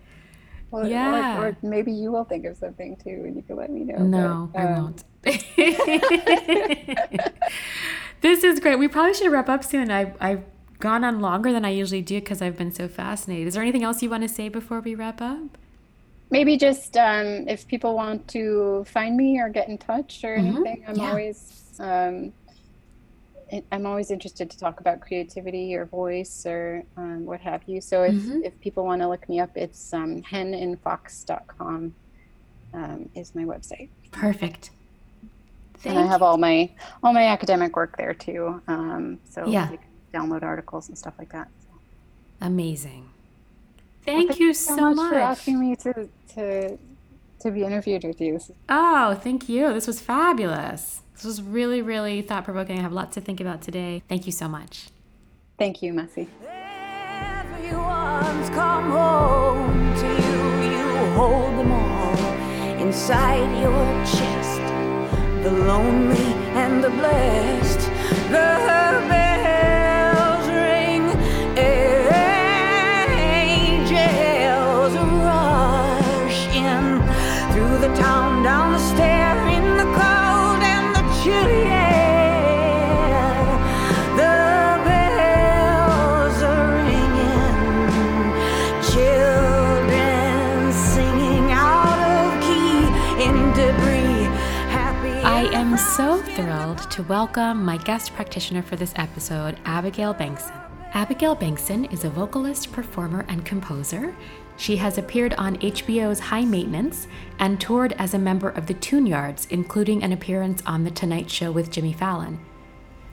well, yeah. Or, or, maybe you will think of something too, and you can let me know. No, but, um, I won't. [LAUGHS] this is great. We probably should wrap up soon. I I've gone on longer than I usually do because I've been so fascinated. Is there anything else you want to say before we wrap up? Maybe just um, if people want to find me or get in touch or mm-hmm. anything, I'm yeah. always um, I'm always interested to talk about creativity or voice or um, what have you. So if, mm-hmm. if people want to look me up, it's um, heninfox.com um, is my website. Perfect. Thank and I have all my all my academic work there too. Um, so yeah. you can download articles and stuff like that. So. Amazing. Thank, well, you so, much, much for asking me to to to be interviewed with you. Oh, thank you. This was fabulous. This was really, really thought provoking. I have lots to think about today. Thank you so much. Thank you, Masi. come home to you, you hold them all inside your chest. The lonely and the blessed, the to welcome my guest practitioner for this episode, Abigail Bengson. Abigail Bengson is a vocalist, performer, and composer. She has appeared on HBO's High Maintenance and toured as a member of the Tune-Yards, including an appearance on The Tonight Show with Jimmy Fallon.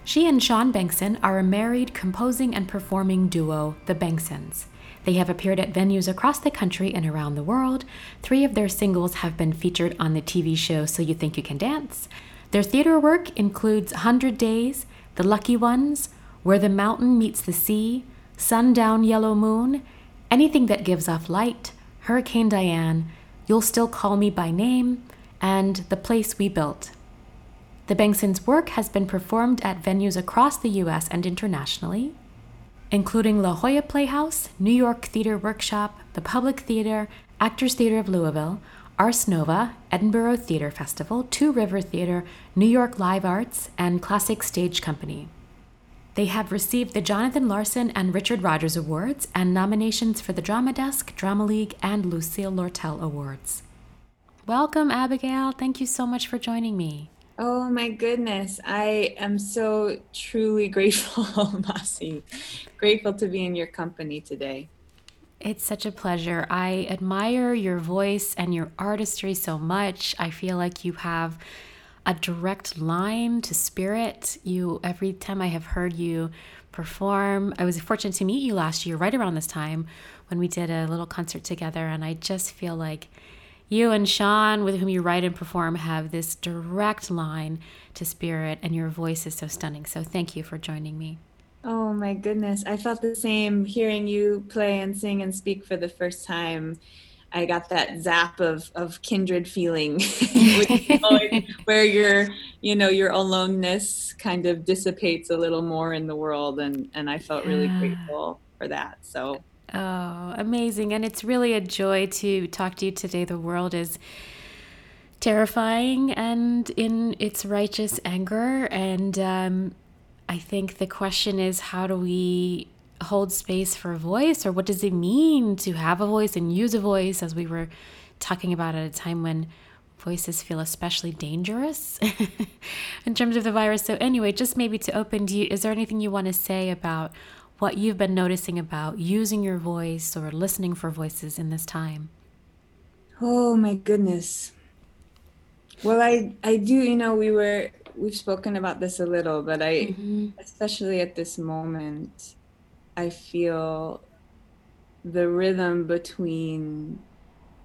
She and Sean Bengson are a married composing and performing duo, the Bengsons. They have appeared at venues across the country and around the world. Three of their singles have been featured on the TV show So You Think You Can Dance. Their theater work includes Hundred Days, The Lucky Ones, Where the Mountain Meets the Sea, Sundown Yellow Moon, Anything That Gives Off Light, Hurricane Diane, You'll Still Call Me by Name, and The Place We Built. The Bengsons' work has been performed at venues across the US and internationally, including La Jolla Playhouse, New York Theater Workshop, the Public Theater, Actors Theater of Louisville, Ars Nova, Edinburgh Theatre Festival, Two River Theatre, New York Live Arts, and Classic Stage Company. They have received the Jonathan Larson and Richard Rodgers Awards and nominations for the Drama Desk, Drama League, and Lucille Lortel Awards. Welcome, Abigail. Thank you so much for joining me. Oh my goodness. I am so truly [LAUGHS] grateful, Masi. Grateful to be in your company today. It's such a pleasure. I admire your voice and your artistry so much. I feel like you have a direct line to spirit. You every time I have heard you perform, I was fortunate to meet you last year right around this time when we did a little concert together and I just feel like you and Sean, with whom you write and perform, have this direct line to spirit, and your voice is so stunning. So, thank you for joining me. Oh my goodness. I felt the same hearing you play and sing and speak for the first time. I got that zap of, of kindred feeling [LAUGHS] [LAUGHS] where your you know your aloneness kind of dissipates a little more in the world and and I felt really yeah. grateful for that. So Oh, amazing. And it's really a joy to talk to you today. The world is terrifying and in its righteous anger. And um, I think the question is how do we hold space for voice, or what does it mean to have a voice and use a voice, as we were talking about at a time when voices feel especially dangerous [LAUGHS] in terms of the virus. So, anyway, just maybe to open, do you, is there anything you want to say about what you've been noticing about using your voice or listening for voices in this time? Oh my goodness. Well, I I do, you know, we were we've spoken about this a little, but I mm-hmm. especially at this moment I feel the rhythm between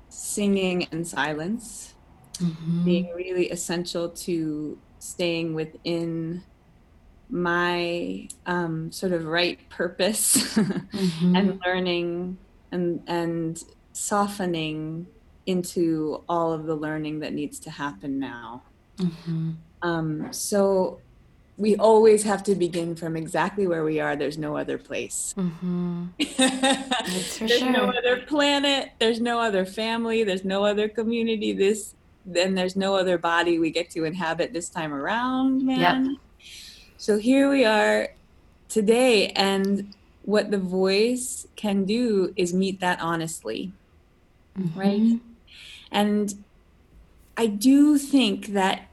singing and silence mm-hmm. being really essential to staying within my um, sort of right purpose [LAUGHS] mm-hmm. and learning and and softening into all of the learning that needs to happen now. Mm-hmm. Um, so we always have to begin from exactly where we are. There's no other place. Mm-hmm. [LAUGHS] there's sure. no other planet. There's no other family. There's no other community. This then there's no other body we get to inhabit this time around, man. Yep. So here we are today, and what the voice can do is meet that honestly, mm-hmm. right? And I do think that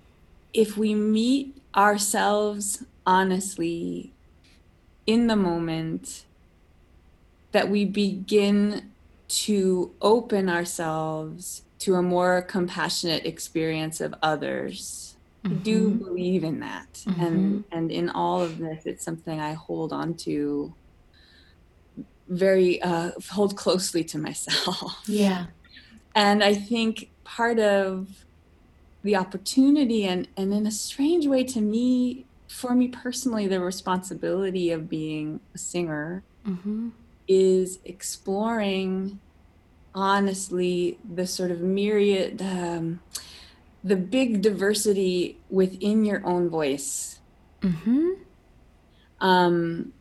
if we meet ourselves honestly in the moment, that we begin to open ourselves to a more compassionate experience of others mm-hmm. do believe in that mm-hmm. and and in all of this it's something i hold on to very uh, hold closely to myself yeah [LAUGHS] and i think part of the opportunity and and in a strange way to me for me personally the responsibility of being a singer mm-hmm. is exploring honestly the sort of myriad um, the big diversity within your own voice. Mm-hmm. Um,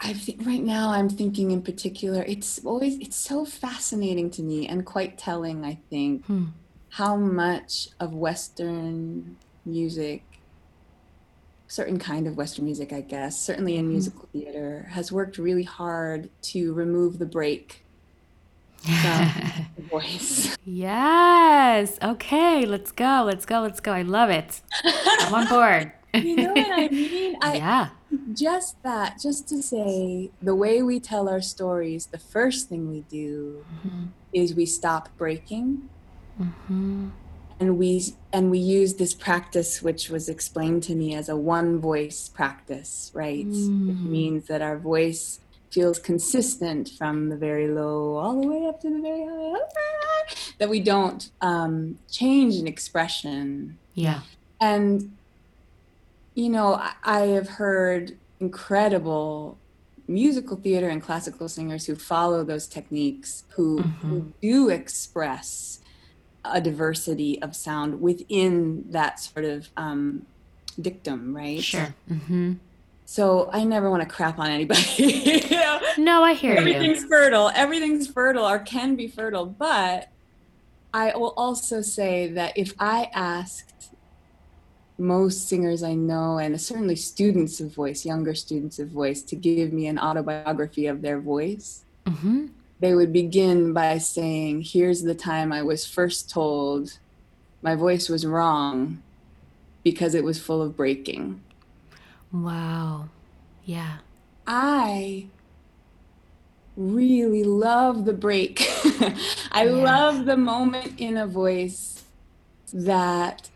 I think right now I'm thinking in particular, it's always it's so fascinating to me and quite telling, I think, hmm. How much of Western music, certain kind of Western music, I guess, certainly in mm-hmm. musical theater, has worked really hard to remove the break from [LAUGHS] the voice. Yes. Okay, let's go. Let's go. Let's go. I love it. I'm on board. [LAUGHS] you know what I [LAUGHS] mean? I, yeah. Just that, just to say, the way we tell our stories, the first thing we do mm-hmm. is we stop breaking. Mm-hmm. And we and we use this practice, which was explained to me as a one voice practice, right? Mm. It means that our voice feels consistent from the very low all the way up to the very high that we don't um, change an expression yeah and you know I, I have heard incredible musical theater and classical singers who follow those techniques who, mm-hmm. who do express a diversity of sound within that sort of um, dictum right sure mm-hmm. So I never want to crap on anybody. [LAUGHS] you know? No, I hear Everything's you. Everything's fertile. Everything's fertile or can be fertile. But I will also say that if I asked most singers I know, and certainly students of voice, younger students of voice, to give me an autobiography of their voice, mm-hmm. They would begin by saying, Here's the time I was first told my voice was wrong because it was full of breaking. Wow. Yeah. I really love the break. [LAUGHS] I yeah. love the moment in a voice that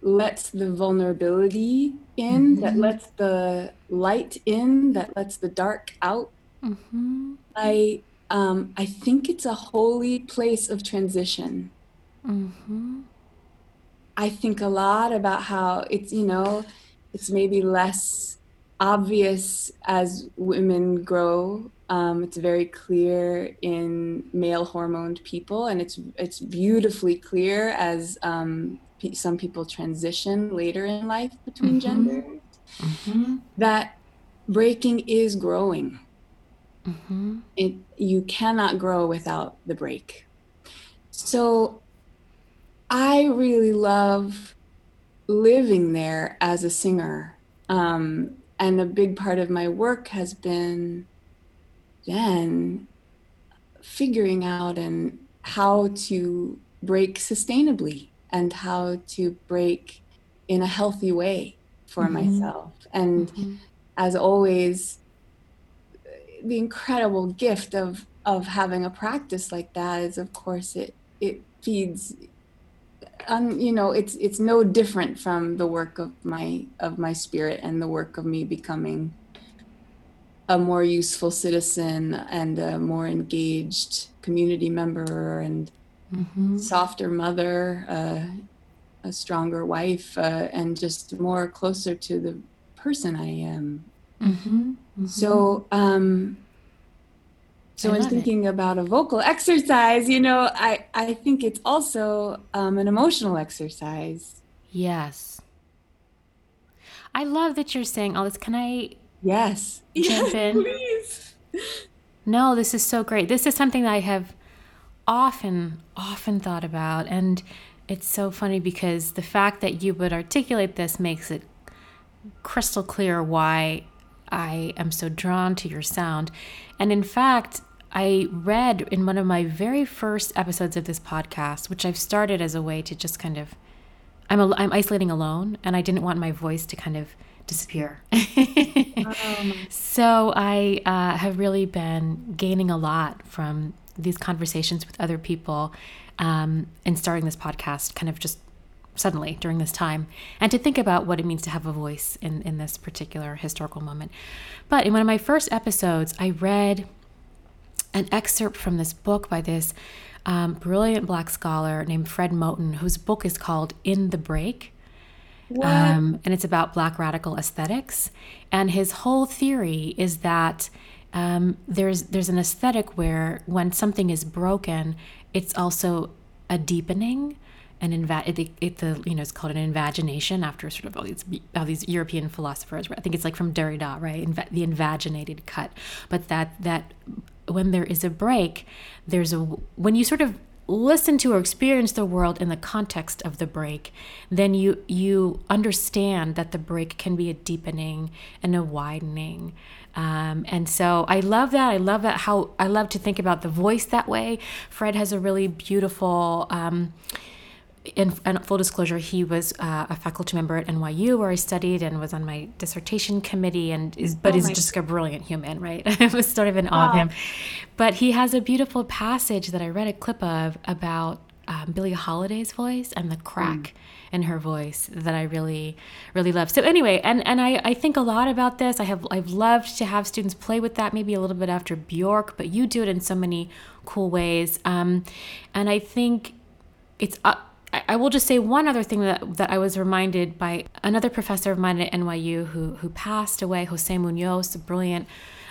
lets the vulnerability in, mm-hmm. that lets the light in, that lets the dark out. Mm-hmm. I um, I think it's a holy place of transition. Mm-hmm. I think a lot about how it's you know it's maybe less obvious as women grow. Um, it's very clear in male hormoned people, and it's it's beautifully clear as um, p- some people transition later in life between mm-hmm. genders. Mm-hmm. That breaking is growing. Mm-hmm. It you cannot grow without the break. So, I really love living there as a singer. Um, and a big part of my work has been then figuring out and how to break sustainably and how to break in a healthy way for mm-hmm. myself and mm-hmm. as always the incredible gift of of having a practice like that is of course it it feeds um, you know, it's it's no different from the work of my of my spirit and the work of me becoming a more useful citizen and a more engaged community member and mm-hmm. softer mother, uh, a stronger wife, uh, and just more closer to the person I am. Mm-hmm. Mm-hmm. So, um, so when thinking it. about a vocal [LAUGHS] exercise, you know, I, I think it's also um, an emotional exercise. Yes. I love that you're saying all this. Can I yes [LAUGHS] jump yes, in? Please. No, this is so great. This is something that I have often, often thought about. And it's so funny because the fact that you would articulate this makes it crystal clear why I am so drawn to your sound. And in fact, I read in one of my very first episodes of this podcast, which I've started as a way to just kind of, I'm, a, I'm isolating alone and I didn't want my voice to kind of disappear. um. [LAUGHS] So I uh, have really been gaining a lot from these conversations with other people um, and starting this podcast kind of just suddenly during this time and to think about what it means to have a voice in, in this particular historical moment. But in one of my first episodes, I read an excerpt from this book by this um, brilliant black scholar named Fred Moten, whose book is called In the Break. Um, and it's about black radical aesthetics. And his whole theory is that um, there's there's an aesthetic where when something is broken, it's also a deepening an inva- it, it, the you know it's called an invagination after sort of all these all these European philosophers. I think it's like from Derrida, right? Inva- the invaginated cut, but that that when there is a break, there's a when you sort of listen to or experience the world in the context of the break, then you you understand that the break can be a deepening and a widening. Um, and so I love that. I love that how I love to think about the voice that way. Fred has a really beautiful. Um, in, in, full disclosure, he was uh, a faculty member at NYU where I studied and was on my dissertation committee, and is but oh is just a brilliant human, right? [LAUGHS] I was sort of in awe wow. of him. But he has a beautiful passage that I read a clip of about um, Billie Holiday's voice and the crack mm. in her voice that I really, really love. So anyway, and and I, I think a lot about this. I have I've loved to have students play with that maybe a little bit after Bjork, but you do it in so many cool ways. Um, and I think it's. Uh, I will just say one other thing that, that I was reminded by another professor of mine at NYU who, who passed away, Jose Munoz, a brilliant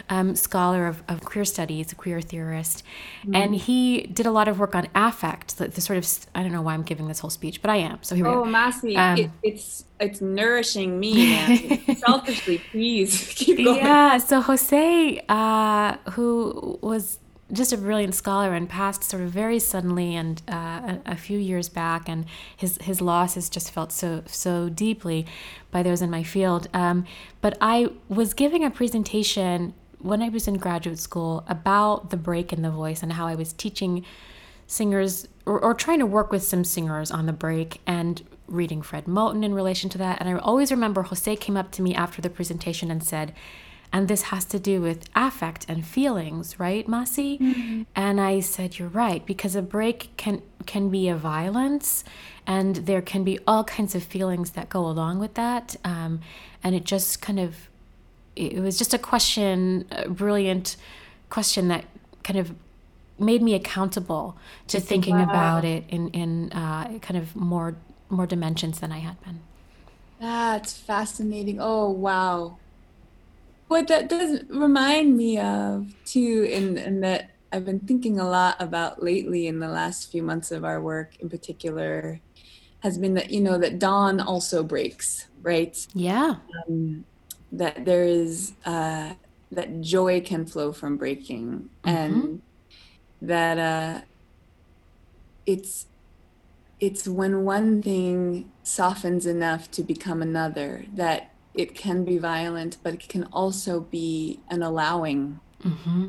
um, scholar of, of queer studies, a queer theorist. Mm-hmm. And he did a lot of work on affect, the, the, sort of, I don't know why I'm giving this whole speech, but I am. So here we oh, go. Oh, Masi, um, it, it's, it's nourishing me. Man. [LAUGHS] Selfishly, please [LAUGHS] keep going. Yeah. So Jose, uh, who was just a brilliant scholar and passed sort of very suddenly and uh, a, a, few years back and his his loss has just felt so so deeply by those in my field. Um, but I was giving a presentation when I was in graduate school about the break in the voice and how I was teaching singers or, or trying to work with some singers on the break and reading Fred Moten in relation to that. And I always remember Jose came up to me after the presentation and said and this has to do with affect and feelings right masi mm-hmm. and i said you're right because a break can can be a violence and there can be all kinds of feelings that go along with that um, and it just kind of it was just a question a brilliant question that kind of made me accountable to thinking wow. about it in in uh, kind of more more dimensions than I had been. That's fascinating. Oh wow. What that does remind me of too, and and that I've been thinking a lot about lately in the last few months of our work, in particular, has been that you know that dawn also breaks, right? Yeah. Um, that there is uh, that joy can flow from breaking, mm-hmm. and that uh, it's it's when one thing softens enough to become another that it can be violent, but it can also be an allowing. Mm-hmm.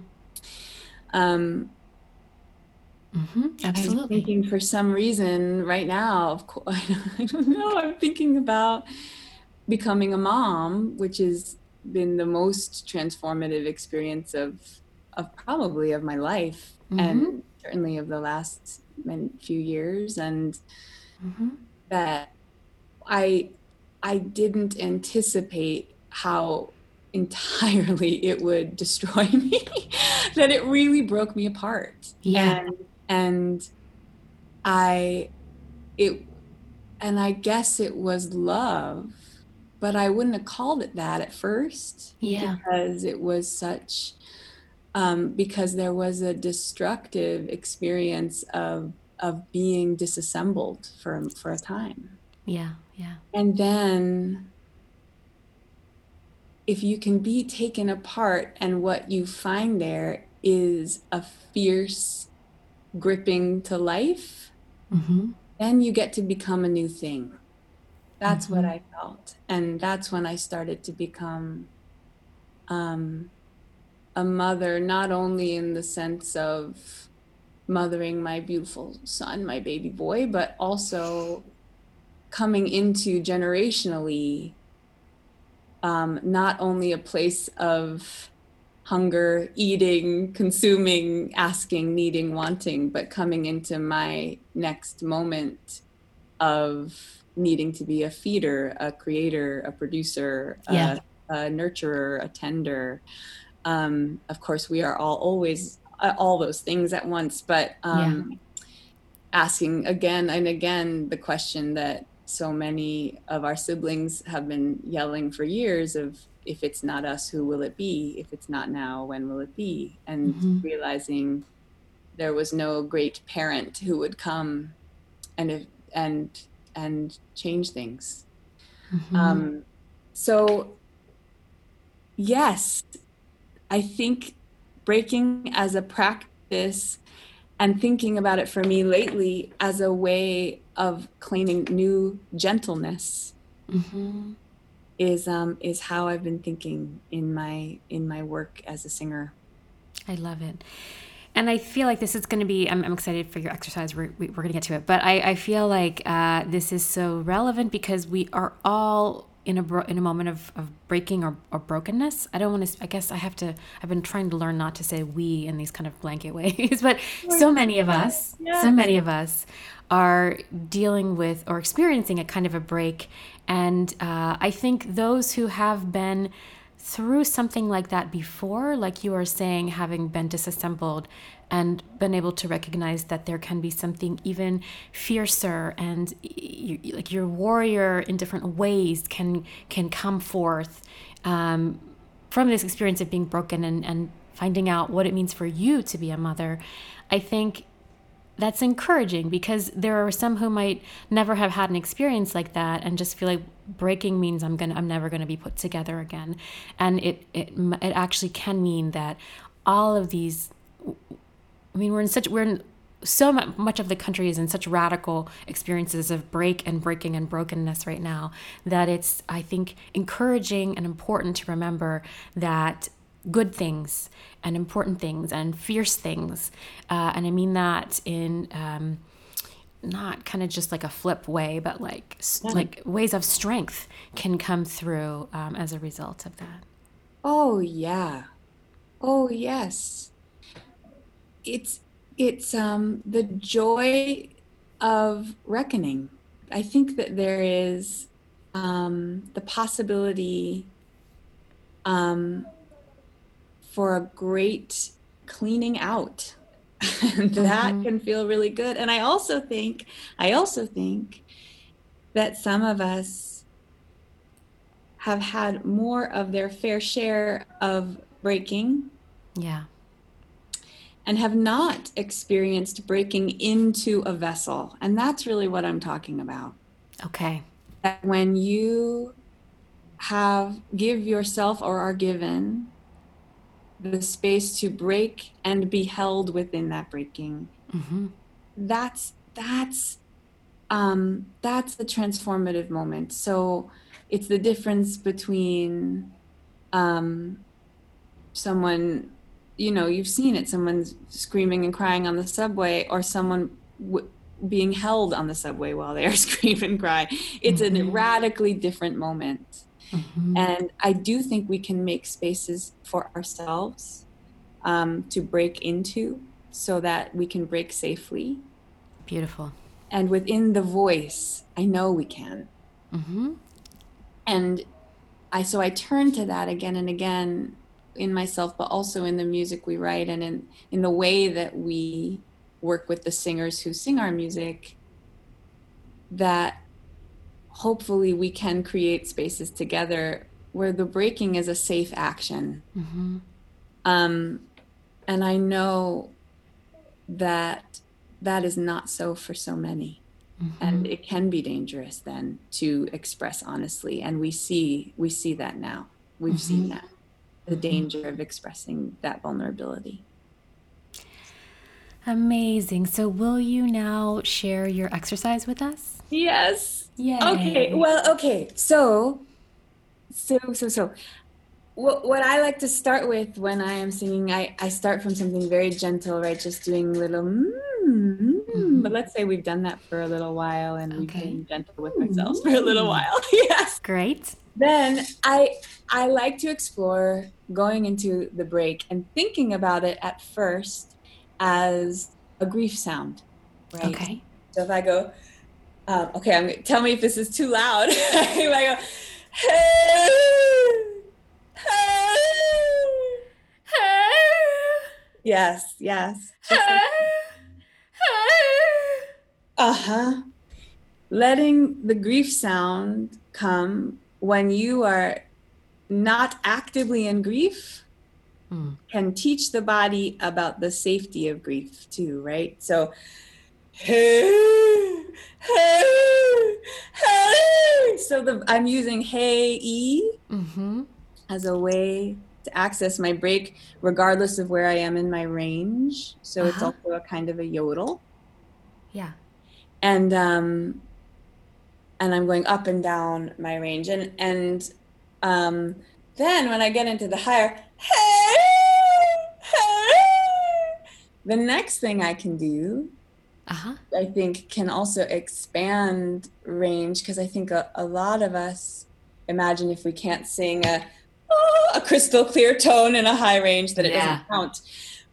Um, mm-hmm. Absolutely. I'm thinking for some reason right now, of course, [LAUGHS] I don't know. I'm thinking about becoming a mom, which has been the most transformative experience of of probably of my life mm-hmm. and certainly of the last few years and mm-hmm. that i i didn't anticipate how entirely [LAUGHS] it would destroy [LAUGHS] me that it really broke me apart. Yeah. And, and i it and i guess it was love but i wouldn't have called it that at first yeah. because it was such um, because there was a destructive experience of of being disassembled for for a time. Yeah, yeah. And then if you can be taken apart and what you find there is a fierce gripping to life, mm-hmm. then you get to become a new thing. That's mm-hmm. what I felt. And that's when I started to become um, a mother, not only in the sense of mothering my beautiful son, my baby boy, but also coming into generationally um, not only a place of hunger, eating, consuming, asking, needing, wanting, but coming into my next moment of needing to be a feeder, a creator, a producer, yeah. a, a nurturer, a tender, um, of course, we are all always uh, all those things at once, but um, yeah. asking again and again the question that so many of our siblings have been yelling for years of if it's not us, who will it be? If it's not now, when will it be? And mm-hmm. realizing there was no great parent who would come and if, and and change things. Mm-hmm. Um, so yes, I think breaking as a practice and thinking about it for me lately as a way of claiming new gentleness mm-hmm. is um, is how I've been thinking in my in my work as a singer. I love it. And I feel like this is going to be, I'm, I'm excited for your exercise. We're, we're going to get to it. But I, I feel like uh, this is so relevant because we are all in a bro- in a moment of, of breaking or, or brokenness. I don't want to. I guess I have to. I've been trying to learn not to say we in these kind of blanket [LAUGHS] ways, but so many of us, yeah. so many of us, are dealing with or experiencing a kind of a break, and uh, I think those who have been through something like that before, like you are saying, having been disassembled and been able to recognize that there can be something even fiercer and you, like your warrior in different ways can can come forth um, from this experience of being broken and, and finding out what it means for you to be a mother. I think that's encouraging because there are some who might never have had an experience like that and just feel like breaking means I'm gonna I'm never gonna be put together again, and it it it actually can mean that all of these. I mean, we're in such we're in so much of the country is in such radical experiences of break and breaking and brokenness right now that it's I think encouraging and important to remember that good things and important things and fierce things. Uh, and I mean that in um, not kind of just like a flip way, but like yeah. like ways of strength can come through um, as a result of that. Oh yeah. Oh yes. It's it's um the joy of reckoning. I think that there is um, the possibility um, for a great cleaning out. [LAUGHS] that Mhm. can feel really good. And I also think, I also think that some of us have had more of their fair share of breaking Yeah. and have not experienced breaking into a vessel. And that's really what I'm talking about. Okay. That when you have give yourself or are given the space to break and be held within that breaking, Mm-hmm. that's that's um that's the transformative moment so it's the difference between um someone you know you've seen it someone's screaming and crying on the subway or someone w- being held on the subway while they are [LAUGHS] scream and cry it's a Mhm. radically different moment Mm-hmm. and I do think we can make spaces for ourselves um, to break into so that we can break safely. Beautiful. And within the voice, I know we can. Mm-hmm. And I so I turn to that again and again in myself, but also in the music we write and in, in the way that we work with the singers who sing our music that hopefully we can create spaces together where the breaking is a safe action. Mm-hmm. Um, and I know that that is not so for so many. And it can be dangerous then to express honestly. And we see we see that now. We've seen that. The danger of expressing that vulnerability. Amazing. So, will you now share your exercise with us? Yes. Yay. Okay. Well, okay. So, so, so, so, what, what I like to start with when I am singing, I, I start from something very gentle, right? Just doing little, mm, mm. but let's say we've done that for a little while and we've been gentle with ourselves for a little while. [LAUGHS] yes. Great. Then I, I like to explore going into the break and thinking about it at first as a grief sound, right? Okay. So if I go, um, okay, I'm tell me if this is too loud. [LAUGHS] I go, hey, hey. Yes, yes. Hey, hey. Uh huh. Letting the grief sound come when you are not actively in grief Mm. can teach the body about the safety of grief too, right? So, hey, hey, hey. So the I'm using hey e Mm-hmm. as a way to access my break regardless of where I am in my range. So it's Uh-huh. also a kind of a yodel. Yeah. And um and I'm going up and down my range. And and um then when I get into the higher hey, hey, the next thing I can do Uh huh. I think can also expand range because I think a, a lot of us imagine if we can't sing a oh, a crystal clear tone in a high range that it Yeah. doesn't count.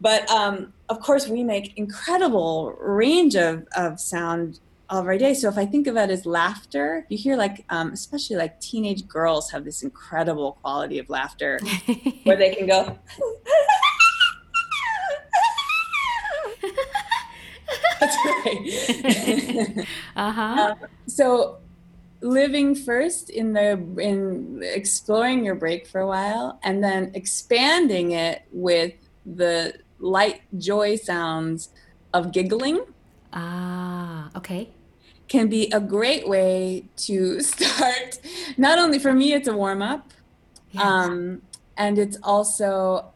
But um, of course, we make incredible range of, of sound all day. So if I think of it as laughter, you hear like, um, especially like teenage girls have this incredible quality of laughter [LAUGHS] where they can go. [LAUGHS] [LAUGHS] That's right. [LAUGHS] uh huh. so living first in the in exploring your break for a while and then expanding it with the light joy sounds of giggling Ah. okay. can be a great way to [LAUGHS] start not only for me it's a warm up Yeah. um, and it's also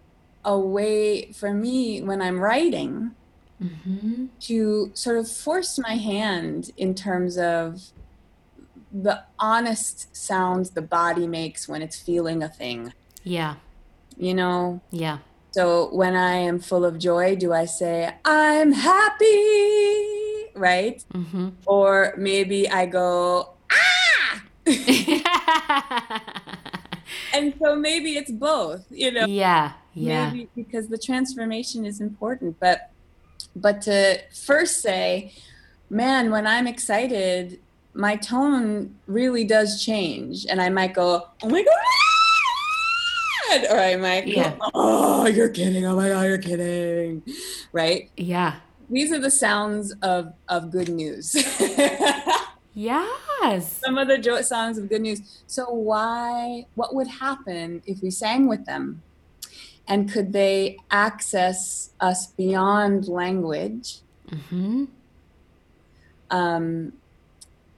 a way for me when i'm writing mm-hmm. to sort of force my hand in terms of the honest sounds the body makes when it's feeling a thing. Yeah. You know, Yeah. so when I am full of joy, do I say, I'm happy? Right? Mm-hmm. Or maybe I go, ah! [LAUGHS] and so so maybe it's both, you know. Yeah, yeah. Maybe because the transformation is important, but but to first say, man, when I'm excited, my tone really does change, and I might go, oh my god. Or I might Yeah. oh, you're kidding. Oh my God, you're kidding. Right? Yeah. These are the sounds of, of good news. [LAUGHS] Yes. some of the joy songs of good news. So why what would happen if we sang with them? And could they access us beyond language Mm-hmm. um,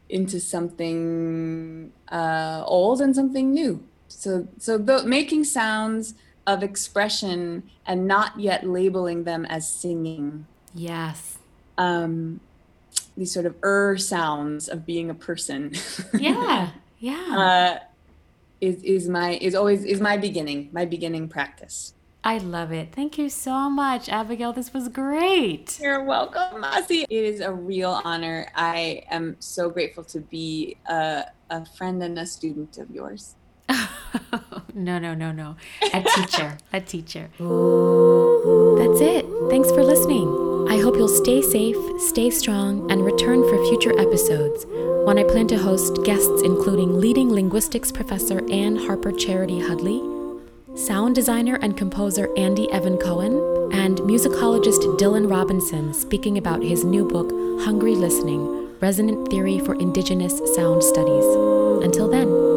into something uh, old and something new? So so the, making sounds of expression and not yet labeling them as singing. Yes. Um, these sort of er sounds of being a person. [LAUGHS] Yeah. Yeah. uh, is is my is always is my beginning my beginning practice. I love it. Thank you so much, Abigail. This was great. You're welcome, Masi. It is a real honor. I am so grateful to be a, a friend and a student of yours. [LAUGHS] no, no, no, no. A teacher. a teacher. That's it. Thanks for listening. I hope you'll stay safe, stay strong, and return for future episodes when I plan to host guests including leading linguistics professor Anne Harper Charity Hudley, sound designer and composer Andy Evan Cohen, and musicologist Dylan Robinson speaking about his new book, Hungry Listening Resonant Theory for Indigenous Sound Studies. Until then.